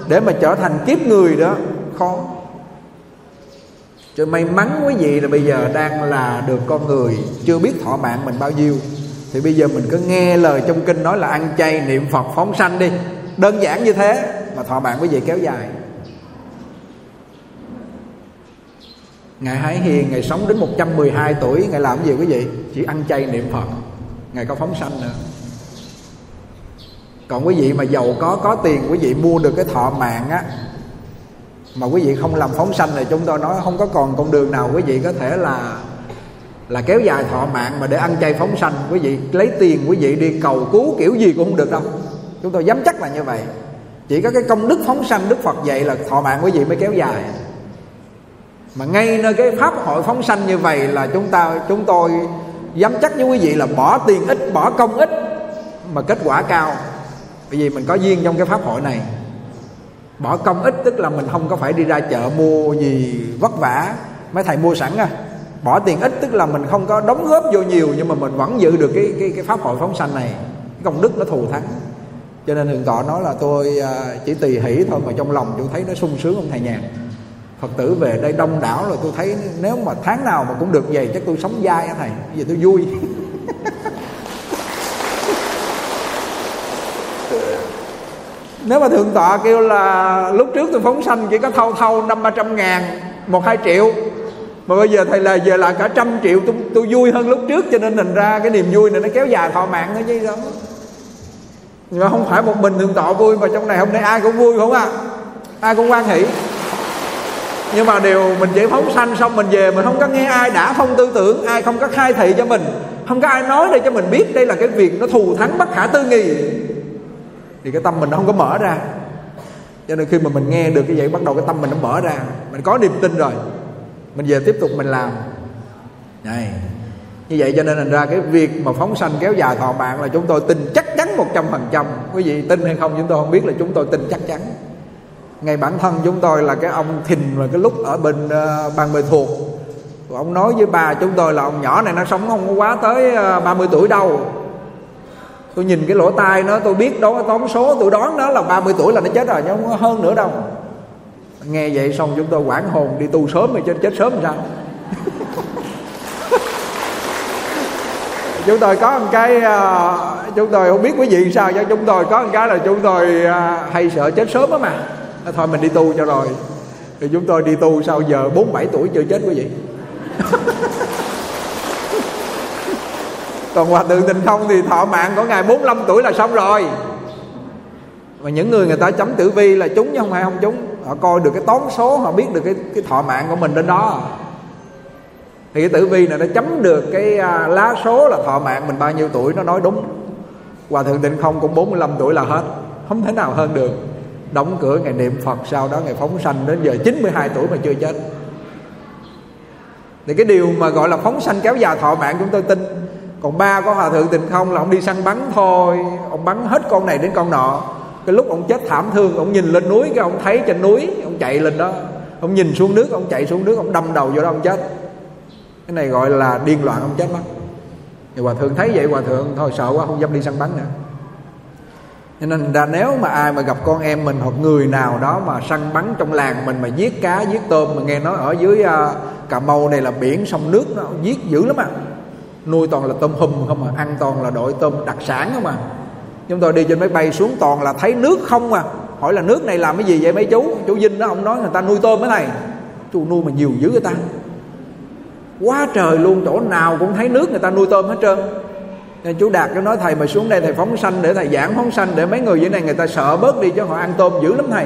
Speaker 1: để mà trở thành kiếp người đó, khó. Cho may mắn quý vị là bây giờ đang là được con người, chưa biết thọ mạng mình bao nhiêu. Thì bây giờ mình cứ nghe lời trong kinh nói là ăn chay niệm phật phóng sanh đi đơn giản như thế mà thọ mạng quý vị kéo dài. Ngài Hải Hiền, Ngài sống đến 112 tuổi, Ngài làm gì quý vị? Chỉ ăn chay niệm Phật, Ngài có phóng sanh nữa. Còn quý vị mà giàu có có tiền, Quý vị mua được cái thọ mạng á, Mà quý vị không làm phóng sanh Thì chúng tôi nói không có còn con đường nào Quý vị có thể là là kéo dài thọ mạng mà để ăn chay phóng sanh. Quý vị lấy tiền, quý vị đi cầu cứu kiểu gì cũng không được đâu chúng tôi dám chắc là như vậy. Chỉ có cái công đức phóng sanh đức phật dạy là thọ mạng quý vị mới kéo dài. Mà ngay nơi cái pháp hội phóng sanh như vậy là chúng ta, chúng tôi dám chắc với quý vị là bỏ tiền ít, bỏ công ít, mà kết quả cao. Bởi vì mình có duyên trong cái pháp hội này. Bỏ công ít tức là mình không có phải đi ra chợ mua gì vất vả. Mấy thầy mua sẵn à bỏ tiền ít tức là mình không có đóng góp vô nhiều, nhưng mà mình vẫn giữ được cái cái cái pháp hội phóng sanh này. Cái công đức nó thù thắng cho nên thượng tọa nói là tôi à, chỉ tùy hỷ thôi mà trong lòng tôi thấy nó sung sướng ông thầy nhàn. Phật tử về đây đông đảo rồi tôi thấy nếu mà tháng nào mà cũng được vậy chắc tôi sống dai á thầy. Vì tôi vui. Nếu mà thượng tọa kêu là lúc trước tôi phóng sanh chỉ có thâu thâu năm ba trăm ngàn một hai triệu. Mà bây giờ thầy là về là cả trăm triệu tôi, tôi vui hơn lúc trước cho nên thành ra cái niềm vui này nó kéo dài thọ mạng thôi chứ đâu nhưng không phải một mình thượng tọa vui mà trong này hôm nay ai cũng vui không à ai cũng quan hỷ. Nhưng mà điều mình giải phóng sanh xong mình về mình không có nghe ai đã không tư tưởng, ai không có khai thị cho mình, không có ai nói để cho mình biết đây là cái việc nó thù thắng bất khả tư nghị, thì cái tâm mình nó không có mở ra. Cho nên khi mà mình nghe được cái vậy, bắt đầu cái tâm mình nó mở ra. Mình có niềm tin rồi. Mình về tiếp tục mình làm. Này như vậy cho nên thành ra cái việc mà phóng sanh kéo dài thọ mạng là chúng tôi tin chắc chắn một trăm phần trăm. Quý vị tin hay không chúng tôi không biết là chúng tôi tin chắc chắn. Ngay bản thân chúng tôi là cái ông thìn mà cái lúc ở bên uh, ban mê thuộc ông nói với bà chúng tôi là ông nhỏ này nó sống không có quá tới ờ, uh, 30 tuổi đâu. Tôi nhìn cái lỗ tai nó tôi biết đó tóm số tôi đoán nó là 30 tuổi là nó chết rồi chứ không có hơn nữa đâu. Nghe vậy xong chúng tôi quản hồn đi tu sớm rồi chết chết sớm làm sao? Chúng tôi có một cái uh, chúng tôi không biết quý vị sao cho chúng tôi có một cái là chúng tôi uh, hay sợ chết sớm á mà. À, thôi mình đi tu cho rồi. Thì chúng tôi đi tu sau giờ bốn bảy tuổi chưa chết quý vị. Còn hòa thượng tình không thì thọ mạng của ngài 45 tuổi là xong rồi. Mà những người người ta chấm tử vi là chúng chứ không phải không chúng. Họ coi được cái toán số họ biết được cái cái thọ mạng của mình trên đó thì cái tử vi này nó chấm được cái à, lá số là thọ mạng mình bao nhiêu tuổi nó nói đúng. Hòa thượng định không cũng 45 tuổi là hết, không thể nào hơn được. Đóng cửa ngày niệm phật, sau đó ngày phóng sanh đến giờ 92 tuổi mà chưa chết. Thì cái điều mà gọi là phóng sanh kéo dài thọ mạng chúng tôi tin, còn ba có hòa thượng tình không là ông đi săn bắn thôi, ông bắn hết con này đến con nọ. Cái lúc ông chết thảm thương, ông nhìn lên núi, cái ông thấy trên núi, ông chạy lên đó. Ông nhìn xuống nước, ông chạy xuống nước, ông đâm đầu vô đó, ông chết cái này gọi là điên loạn không chết mất thì hòa thượng thấy vậy hòa thượng thôi sợ quá không dám đi săn bắn nữa. Cho nên ra nếu mà ai mà gặp con em mình hoặc người nào đó mà săn bắn trong làng mình mà giết cá giết tôm mà nghe nói ở dưới uh, cà mau này là biển sông nước nó giết dữ lắm à. Nuôi toàn là tôm hùm không à ăn toàn là đội tôm đặc sản không à. Chúng tôi đi trên máy bay xuống toàn là thấy nước không à. Hỏi là nước này làm cái gì vậy mấy chú? Chú vinh đó ông nói người ta nuôi tôm cái này. Chú nuôi mà nhiều dữ người ta quá trời luôn chỗ nào cũng thấy nước người ta nuôi tôm hết trơn. Nên chú đạt nó nói thầy mà xuống đây thầy phóng sanh để thầy giảng phóng sanh để mấy người dưới này người ta sợ bớt đi chứ họ ăn tôm dữ lắm thầy.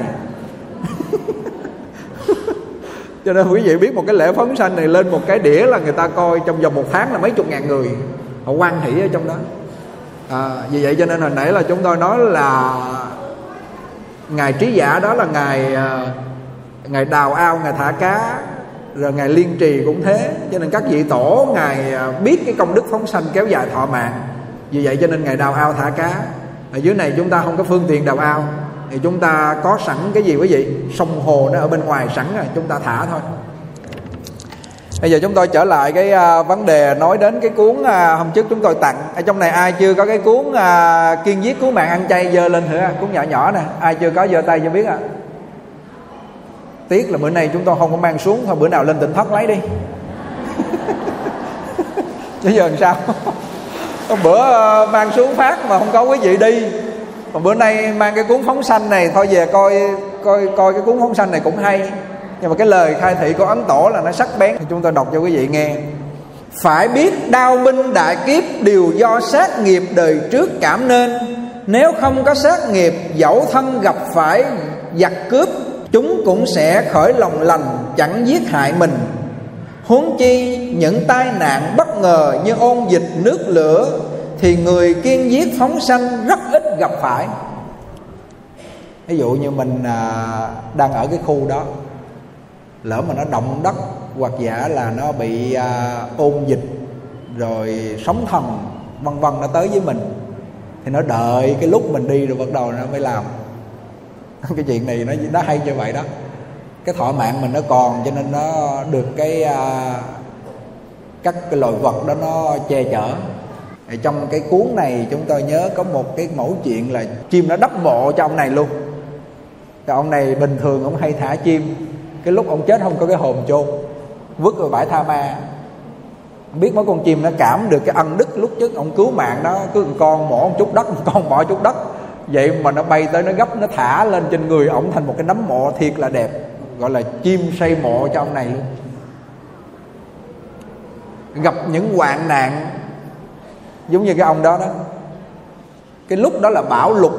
Speaker 1: Cho nên quý vị biết một cái lễ phóng sanh này lên một cái đĩa là người ta coi trong vòng một tháng là mấy chục ngàn người. Họ quan hỷ ở trong đó. À, vì vậy cho nên hồi nãy là chúng tôi nói là ngài trí giả đó là ngài ngày ngài đào ao ngài thả cá rồi ngài liên trì cũng thế. Cho nên các vị tổ ngài à, biết cái công đức phóng sanh kéo dài thọ mạng. Vì vậy cho nên ngài đào ao thả cá. Ở dưới này chúng ta không có phương tiện đào ao. Thì chúng ta có sẵn cái gì quý vị? Sông hồ nó ở bên ngoài sẵn rồi chúng ta thả thôi. Bây giờ chúng tôi trở lại cái uh, vấn đề nói đến cái cuốn uh, hôm trước chúng tôi tặng. Ở trong này ai chưa có cái cuốn uh, kiên giết cứu mạng ăn chay dơ lên thử cuốn nhỏ nhỏ nè. Ai chưa có dơ tay cho biết à tiếc là bữa nay chúng tôi không có mang xuống, thôi bữa nào lên tỉnh thất lấy đi. Chứ giờ làm sao? Hôm bữa ờ, mang xuống phát mà không có quý vị đi. Còn bữa nay mang cái cuốn phóng sanh này, thôi về coi coi coi cái cuốn phóng sanh này cũng hay. Nhưng mà cái lời khai thị của ấn tổ là nó sắc bén, thì chúng tôi đọc cho quý vị nghe. Phải biết đau binh đại kiếp đều do sát nghiệp đời trước cảm nên. Nếu không có sát nghiệp, dẫu thân gặp phải giặc cướp chúng cũng sẽ khởi lòng lành chẳng giết hại mình. Huống chi những tai nạn bất ngờ như ôn dịch nước lửa thì người kiên giết phóng sanh rất ít gặp phải. Ví dụ như mình à, đang ở cái khu đó lỡ mà nó động đất hoặc giả là nó bị à, ôn dịch rồi sóng thần vân vân nó tới với mình thì nó đợi cái lúc mình đi rồi bắt đầu nó mới làm. cái chuyện này nó nó hay như vậy đó. Cái thọ mạng mình nó còn cho nên nó được cái à, các cái loài vật đó nó che chở. Trong cái cuốn này chúng tôi nhớ có một cái mẫu chuyện là chim nó đắp mộ cho ông này luôn. Cái ông này bình thường ông hay thả chim. Cái lúc ông chết không có cái hồn chôn vứt vào bãi tha ma. Biết mấy con chim nó cảm được cái ân đức lúc trước ông cứu mạng đó cứ một con mổ một chút đất một con bỏ chút đất vậy mà nó bay tới, nó gấp, nó thả lên trên người ổng thành một cái nấm mộ thiệt là đẹp. Gọi là chim xây mộ cho ông này luôn. Gặp những hoạn nạn, giống như cái ông đó đó. Cái lúc đó là bão lụt,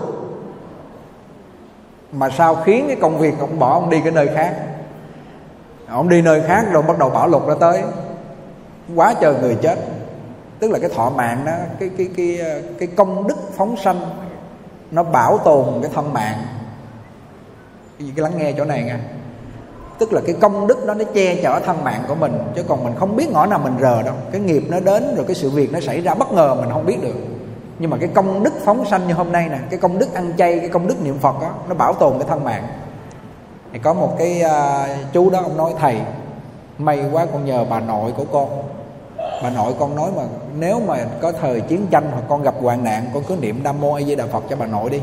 Speaker 1: mà sao khiến cái công việc ông bỏ ông đi cái nơi khác? Ông đi nơi khác rồi bắt đầu bão lụt nó tới. Quá trời người chết. Tức là cái thọ mạng đó, cái cái cái cái công đức phóng sanh nó bảo tồn cái thân mạng. Cái lắng nghe chỗ này nha. Tức là cái công đức đó nó che chở thân mạng của mình chứ còn mình không biết ngõ nào mình rờ đâu. Cái nghiệp nó đến rồi cái sự việc nó xảy ra bất ngờ mình không biết được. Nhưng mà cái công đức phóng sanh như hôm nay nè cái công đức ăn chay cái công đức niệm phật đó nó bảo tồn cái thân mạng. Thì có một cái uh, chú đó ông nói thầy may quá con nhờ bà nội của con bà nội con nói mà nếu mà có thời chiến tranh hoặc con gặp hoạn nạn, con cứ niệm nam mô a di đà phật cho bà nội đi.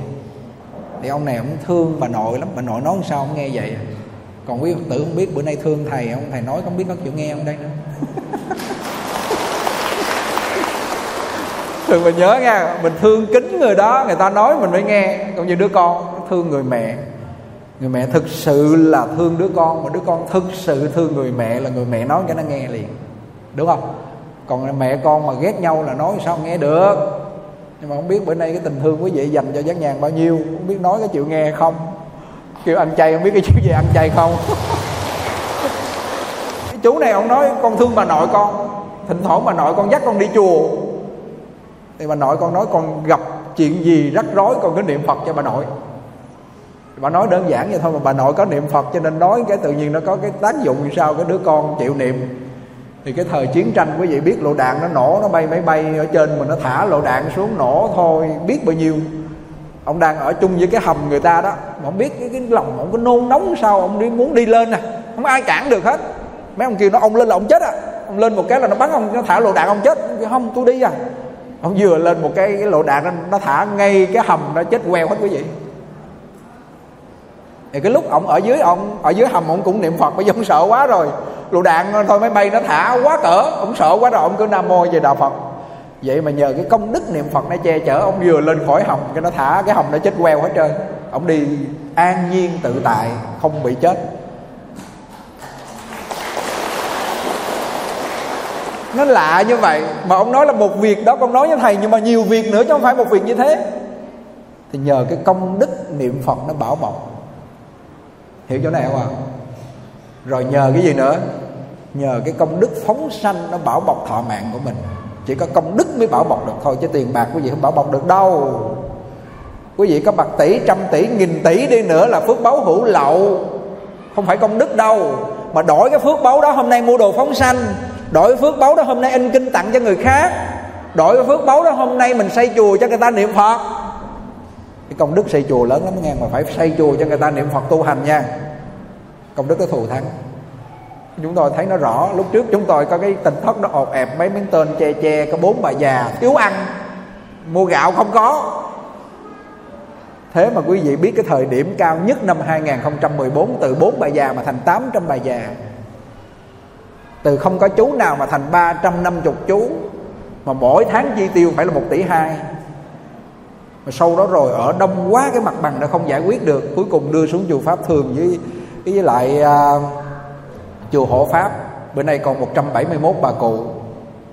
Speaker 1: Thì ông này ông thương bà nội lắm. Bà nội nói sao ông nghe vậy? Còn quý phật tử không biết, bữa nay thương thầy, ông thầy nói không biết có chịu nghe không đây nữa. Thường mình nhớ nha, mình thương kính người đó, người ta nói mình mới nghe. Còn như đứa con, thương người mẹ. Người mẹ thực sự là thương đứa con, mà đứa con thực sự thương người mẹ là người mẹ nói cho nó nghe liền. Đúng không? Còn mẹ con mà ghét nhau là nói sao nghe được. Nhưng mà không biết bữa nay cái tình thương quý vị dành cho giác nhàn bao nhiêu, không biết nói cái chịu nghe không. Kêu ăn chay không biết cái chuyện gì ăn chay không. Cái chú này ông nói, con thương bà nội con, thỉnh thoảng bà nội con dắt con đi chùa. Thì bà nội con nói, con gặp chuyện gì rắc rối, con cứ niệm phật cho bà nội. Bà nói đơn giản vậy thôi, mà bà nội có niệm phật cho nên nói cái tự nhiên nó có cái tác dụng như sao cái đứa con chịu niệm thì cái thời chiến tranh quý vị biết lộ đạn nó nổ nó bay máy bay ở trên mà nó thả lộ đạn xuống nổ thôi biết bao nhiêu. Ông đang ở chung với cái hầm người ta đó mà không biết cái, cái lòng ông có nôn nóng sao ông đi muốn đi lên nè không ai cản được hết. Mấy ông kêu nó ông lên là ông chết à. Ông lên một cái là nó bắn ông nó thả lộ đạn ông chết. Ông không tôi đi à. Ông vừa lên một cái, cái lộ đạn nó, nó thả ngay cái hầm nó chết queo hết quý vị. Thì cái lúc ông ở dưới ông ở dưới hầm ông cũng niệm phật bây giờ ông sợ quá rồi lựu đạn thôi, máy bay nó thả quá cỡ, ông sợ quá rồi ông cứ nam mô về đạo phật. Vậy mà nhờ cái công đức niệm phật nó che chở, ông vừa lên khỏi hồng cái nó thả cái hồng nó chết queo hết trơn. Ông đi an nhiên tự tại, không bị chết. Nó lạ như vậy, mà ông nói là một việc đó, con nói với thầy, nhưng mà nhiều việc nữa chứ không phải một việc như thế. Thì nhờ cái công đức niệm phật nó bảo bọc hiểu chỗ này không ạ? À? rồi nhờ cái gì nữa? Nhờ cái công đức phóng sanh nó bảo bọc thọ mạng của mình. Chỉ có công đức mới bảo bọc được thôi, chứ tiền bạc quý vị không bảo bọc được đâu. Quý vị có bạc tỷ, trăm tỷ, nghìn tỷ đi nữa là phước báu hữu lậu. Không phải công đức đâu. Mà đổi cái phước báu đó, hôm nay mua đồ phóng sanh. Đổi cái phước báu đó, hôm nay in kinh tặng cho người khác. Đổi cái phước báu đó, hôm nay mình xây chùa cho người ta niệm phật. Cái công đức xây chùa lớn lắm nghe, mà phải xây chùa cho người ta niệm phật tu hành nha. Công đức có thù thắng chúng tôi thấy nó rõ lúc trước chúng tôi có cái tình thất nó ột ẹp mấy miếng tên che che có bốn bà già thiếu ăn mua gạo không có. Thế mà quý vị biết cái thời điểm cao nhất năm 2014 từ bốn bà già mà thành 800 bà già. Từ không có chú nào mà thành 350 chú mà mỗi tháng chi tiêu phải là một tỷ hai. Mà sau đó rồi ở đông quá cái mặt bằng đã không giải quyết được cuối cùng đưa xuống chùa pháp thường với với lại uh, chùa hộ pháp. Bữa nay còn 171 bà cụ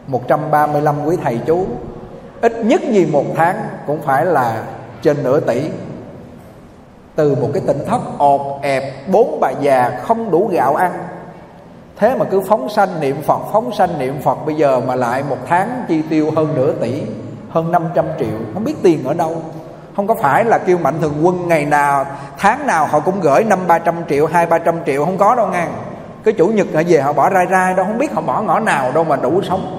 Speaker 1: 135 quý thầy chú. Ít nhất gì một tháng cũng phải là trên nửa tỷ. Từ một cái tỉnh thất ột ẹp, bốn bà già không đủ gạo ăn. Thế mà cứ phóng sanh niệm phật, phóng sanh niệm phật, bây giờ mà lại một tháng chi tiêu hơn nửa tỷ, hơn 500 triệu. Không biết tiền ở đâu. Không có phải là kêu mạnh thường quân ngày nào, tháng nào họ cũng gửi năm ba trăm triệu, hai ba trăm triệu, không có đâu ngang cái chủ nhật họ về họ bỏ rai rai đâu không biết họ bỏ ngõ nào đâu mà đủ sống.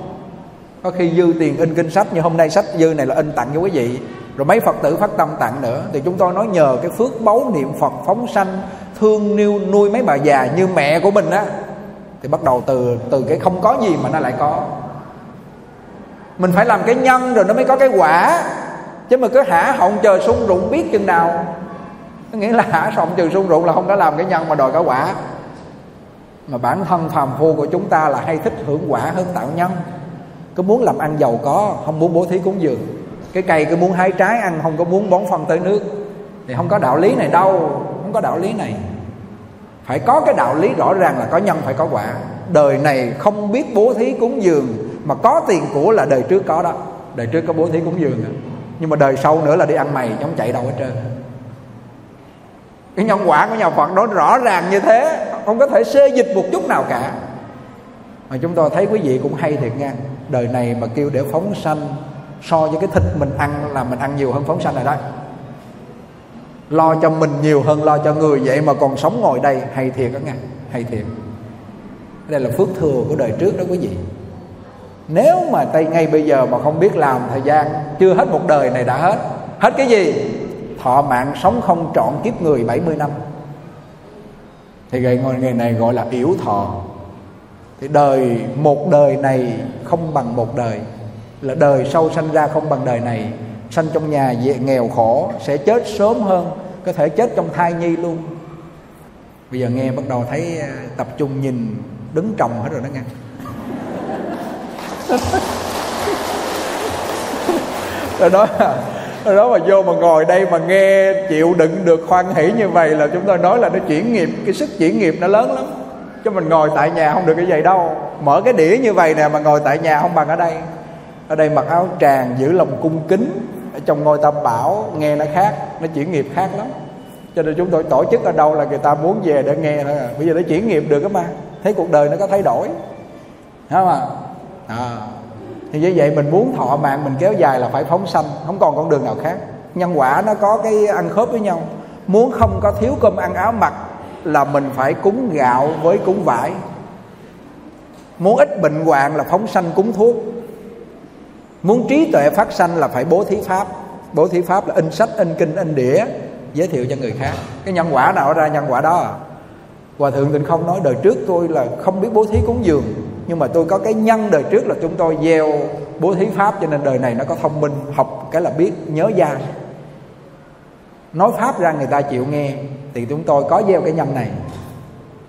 Speaker 1: Có khi dư tiền in kinh sách, như hôm nay sách dư này là in tặng cho quý vị. Rồi mấy phật tử phát tâm tặng nữa. Thì chúng tôi nói nhờ cái phước báu niệm phật phóng sanh, thương yêu nuôi mấy bà già như mẹ của mình á. Thì bắt đầu từ từ cái không có gì mà nó lại có. Mình phải làm cái nhân rồi nó mới có cái quả. Chứ mà cứ hả họng chờ sung rụng biết chừng nào. Nghĩa là hả họng chờ sung rụng là không có làm cái nhân mà đòi cả quả mà bản thân phàm phu của chúng ta là hay thích hưởng quả hơn tạo nhân. Cứ muốn làm ăn giàu có, không muốn bố thí cúng dường. Cái cây cứ muốn hái trái ăn, không có muốn bón phân tới nước. Thì không có đạo lý này đâu, không có đạo lý này. Phải có cái đạo lý rõ ràng là có nhân phải có quả. Đời này không biết bố thí cúng dường, mà có tiền của là đời trước có đó. Đời trước có bố thí cúng dường. Nhưng mà đời sau nữa là đi ăn mày chống chạy đâu hết trơn. Cái nhân quả của nhà Phật đó rõ ràng như thế không có thể xê dịch một chút nào cả. Mà chúng tôi thấy quý vị cũng hay thiệt nha. Đời này mà kêu để phóng sanh, so với cái thịt mình ăn là mình ăn nhiều hơn phóng sanh rồi đó. Lo cho mình nhiều hơn lo cho người vậy mà còn sống ngồi đây, hay thiệt đó nha, hay thiệt. Đây là phước thừa của đời trước đó quý vị. Nếu mà tay ngay bây giờ mà không biết làm thời gian, chưa hết một đời này đã hết. Hết cái gì? Thọ mạng sống không trọn kiếp người 70 năm thì cái nghề này gọi là yếu thọ. Thì đời, một đời này không bằng một đời. Là đời sau sanh ra không bằng đời này. Sanh trong nhà nghèo khổ, sẽ chết sớm hơn, có thể chết trong thai nhi luôn. Bây giờ nghe bắt đầu thấy à, tập trung nhìn, đứng trồng hết rồi đó nghe. Rồi đó rồi đó mà vô mà ngồi đây mà nghe, chịu đựng được khoan hỷ như vậy là chúng tôi nói là nó chuyển nghiệp, cái sức chuyển nghiệp nó lớn lắm. Chứ mình ngồi tại nhà không được cái vậy đâu. Mở cái đĩa như vậy nè mà ngồi tại nhà không bằng ở đây. Ở đây mặc áo tràng, giữ lòng cung kính. Ở trong ngôi tam bảo, nghe nó khác, nó chuyển nghiệp khác lắm. Cho nên chúng tôi tổ chức ở đâu là người ta muốn về để nghe thôi à. Bây giờ nó chuyển nghiệp được á mà. Thấy cuộc đời nó có thay đổi. Không à à thì như vậy mình muốn thọ mạng mình kéo dài là phải phóng sanh, không còn con đường nào khác. Nhân quả nó có cái ăn khớp với nhau. Muốn không có thiếu cơm ăn áo mặc là mình phải cúng gạo với cúng vải. Muốn ít bệnh hoạn là phóng sanh cúng thuốc. Muốn trí tuệ phát sanh là phải bố thí pháp. Bố thí pháp là in sách, in kinh, in đĩa, giới thiệu cho người khác. Cái nhân quả nào ra, nhân quả đó à? Hòa thượng tịnh không nói, đời trước tôi là không biết bố thí cúng dường nhưng mà tôi có cái nhân đời trước là chúng tôi gieo bố thí pháp, cho nên đời này nó có thông minh, học cái là biết, nhớ ra. Nói pháp ra người ta chịu nghe, thì chúng tôi có gieo cái nhân này.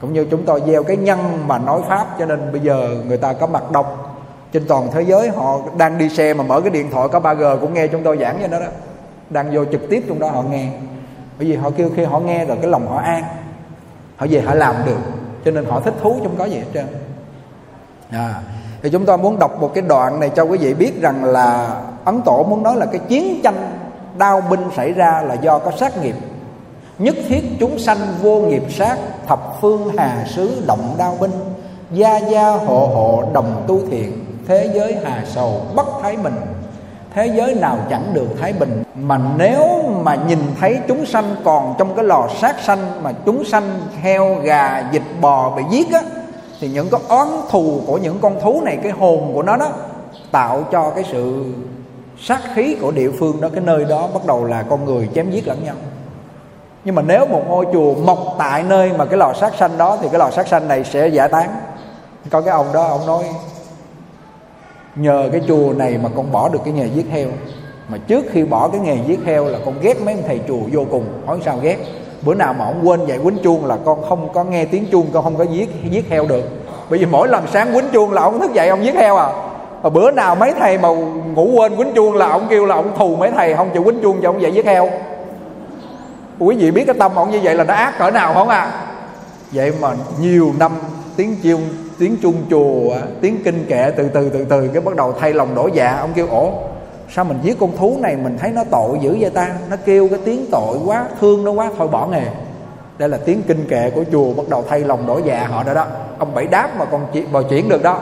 Speaker 1: Cũng như chúng tôi gieo cái nhân mà nói pháp, cho nên bây giờ người ta có mặt đông trên toàn thế giới, họ đang đi xe mà mở cái điện thoại có 3G cũng nghe chúng tôi giảng cho nó đó. Đang vô trực tiếp trong đó họ nghe. Bởi vì họ kêu khi họ nghe rồi cái lòng họ an, họ về họ làm được, cho nên họ thích thú trong có gì hết trơn à, thì chúng ta muốn đọc một cái đoạn này cho quý vị biết rằng là ấn tổ muốn nói là cái chiến tranh đau binh xảy ra là do có sát nghiệp. Nhất thiết chúng sanh vô nghiệp sát thập phương hà sứ động đau binh gia gia hộ hộ đồng tu thiện thế giới hà sầu bất thái bình. Thế giới nào chẳng được thái bình mà nếu mà nhìn thấy chúng sanh còn trong cái lò sát sanh mà chúng sanh heo gà vịt bò bị giết á thì những cái oán thù của những con thú này, cái hồn của nó đó, tạo cho cái sự sát khí của địa phương đó, cái nơi đó bắt đầu là con người chém giết lẫn nhau. Nhưng mà nếu một ngôi chùa mọc tại nơi mà cái lò sát sanh đó, thì cái lò sát sanh này sẽ giải tán. Có cái ông đó, ông nói, nhờ cái chùa này mà con bỏ được cái nghề giết heo. Mà trước khi bỏ cái nghề giết heo là con ghét mấy ông thầy chùa vô cùng. Hỏi sao ghét? Bữa nào mà ông quên dạy quýnh chuông là con không có nghe tiếng chuông, con không có giết giết heo được. Bởi vì mỗi lần sáng quýnh chuông là ông thức dậy ông giết heo à. Và bữa nào mấy thầy mà ngủ quên quýnh chuông là ông kêu là ông thù mấy thầy, không, chịu quýnh chuông cho ông dậy giết heo. Quý vị biết cái tâm ông như vậy là nó ác cỡ nào không à? Vậy mà nhiều năm tiếng chuông tiếng chuông chùa, tiếng kinh kệ từ từ từ từ, cái bắt đầu thay lòng đổi dạ ông kêu ổ sao mình giết con thú này mình thấy nó tội dữ vậy ta? Nó kêu cái tiếng tội quá, thương nó quá, thôi bỏ nghề. Đây là tiếng kinh kệ của chùa bắt đầu thay lòng đổi dạ họ đó đó. Ông bảy đáp mà còn chuyện bò chuyển được đó.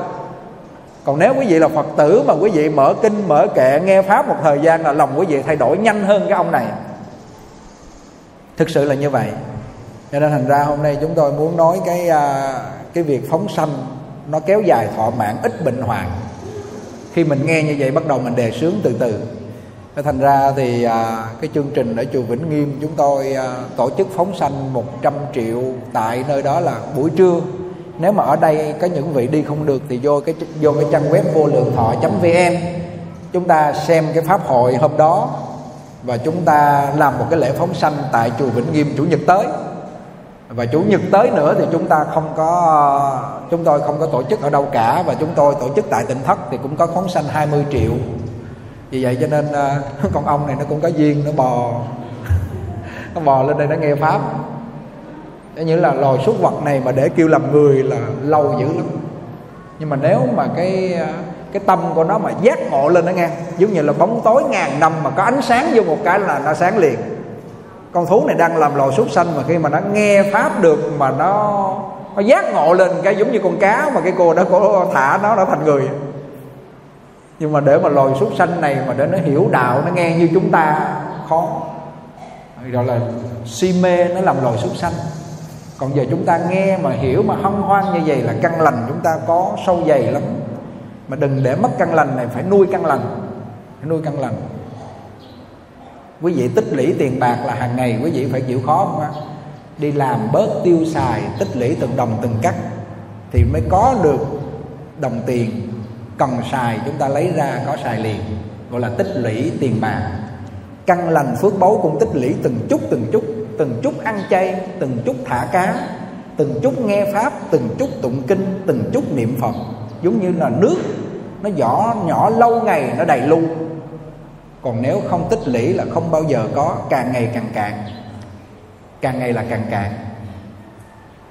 Speaker 1: Còn nếu quý vị là phật tử mà quý vị mở kinh, mở kệ, nghe pháp một thời gian là lòng quý vị thay đổi nhanh hơn cái ông này. Thực sự là như vậy. Cho nên thành ra hôm nay chúng tôi muốn nói cái à, cái việc phóng sanh nó kéo dài thọ mạng, ít bệnh hoạn khi mình nghe như vậy bắt đầu mình đề sướng từ từ. Thành ra thì à, cái chương trình ở chùa Vĩnh Nghiêm chúng tôi à, tổ chức phóng sanh 100 triệu tại nơi đó là buổi trưa. Nếu mà ở đây có những vị đi không được thì vô cái vô cái trang web vô lượng thọ vn. Chúng ta xem cái pháp hội hôm đó và chúng ta làm một cái lễ phóng sanh tại chùa Vĩnh Nghiêm chủ nhật tới và chủ nhật tới nữa thì chúng ta không có, chúng tôi không có tổ chức ở đâu cả. Và chúng tôi tổ chức tại tỉnh thất thì cũng có phóng sanh 20 triệu. Vì vậy cho nên ờ, con ông này nó cũng có duyên, nó bò nó bò lên đây nó nghe pháp. Thế như là loài súc vật này mà để kêu làm người là lâu dữ lắm. Nhưng mà nếu mà cái ờ, cái tâm của nó mà giác ngộ lên nó nghe, giống như là bóng tối ngàn năm mà có ánh sáng vô một cái là nó sáng liền con thú này đang làm lò súc sanh mà khi mà nó nghe pháp được mà nó nó giác ngộ lên cái giống như con cá mà cái cô đó cô thả nó nó thành người. Nhưng mà để mà loài súc sanh này mà để nó hiểu đạo, nó nghe như chúng ta, khó. Gọi là si mê nó làm loài súc sanh. Còn giờ chúng ta nghe mà hiểu mà hân hoan như vậy là căn lành chúng ta có sâu dày lắm. Mà đừng để mất căn lành này, phải nuôi căn lành, phải nuôi căn lành quý vị tích lũy tiền bạc là hàng ngày, quý vị phải chịu khó không ạ? Đi làm bớt tiêu xài, tích lũy từng đồng từng cắt thì mới có được đồng tiền cần xài, chúng ta lấy ra có xài liền, gọi là tích lũy tiền bạc. Căn lành phước báu cũng tích lũy từng chút từng chút từng chút ăn chay, từng chút thả cá, từng chút nghe pháp, từng chút tụng kinh, từng chút niệm phật. Giống như là nước, nó nhỏ nhỏ lâu ngày, nó đầy lu còn nếu không tích lũy là không bao giờ có, càng ngày càng cạn. Càng ngày là càng cạn.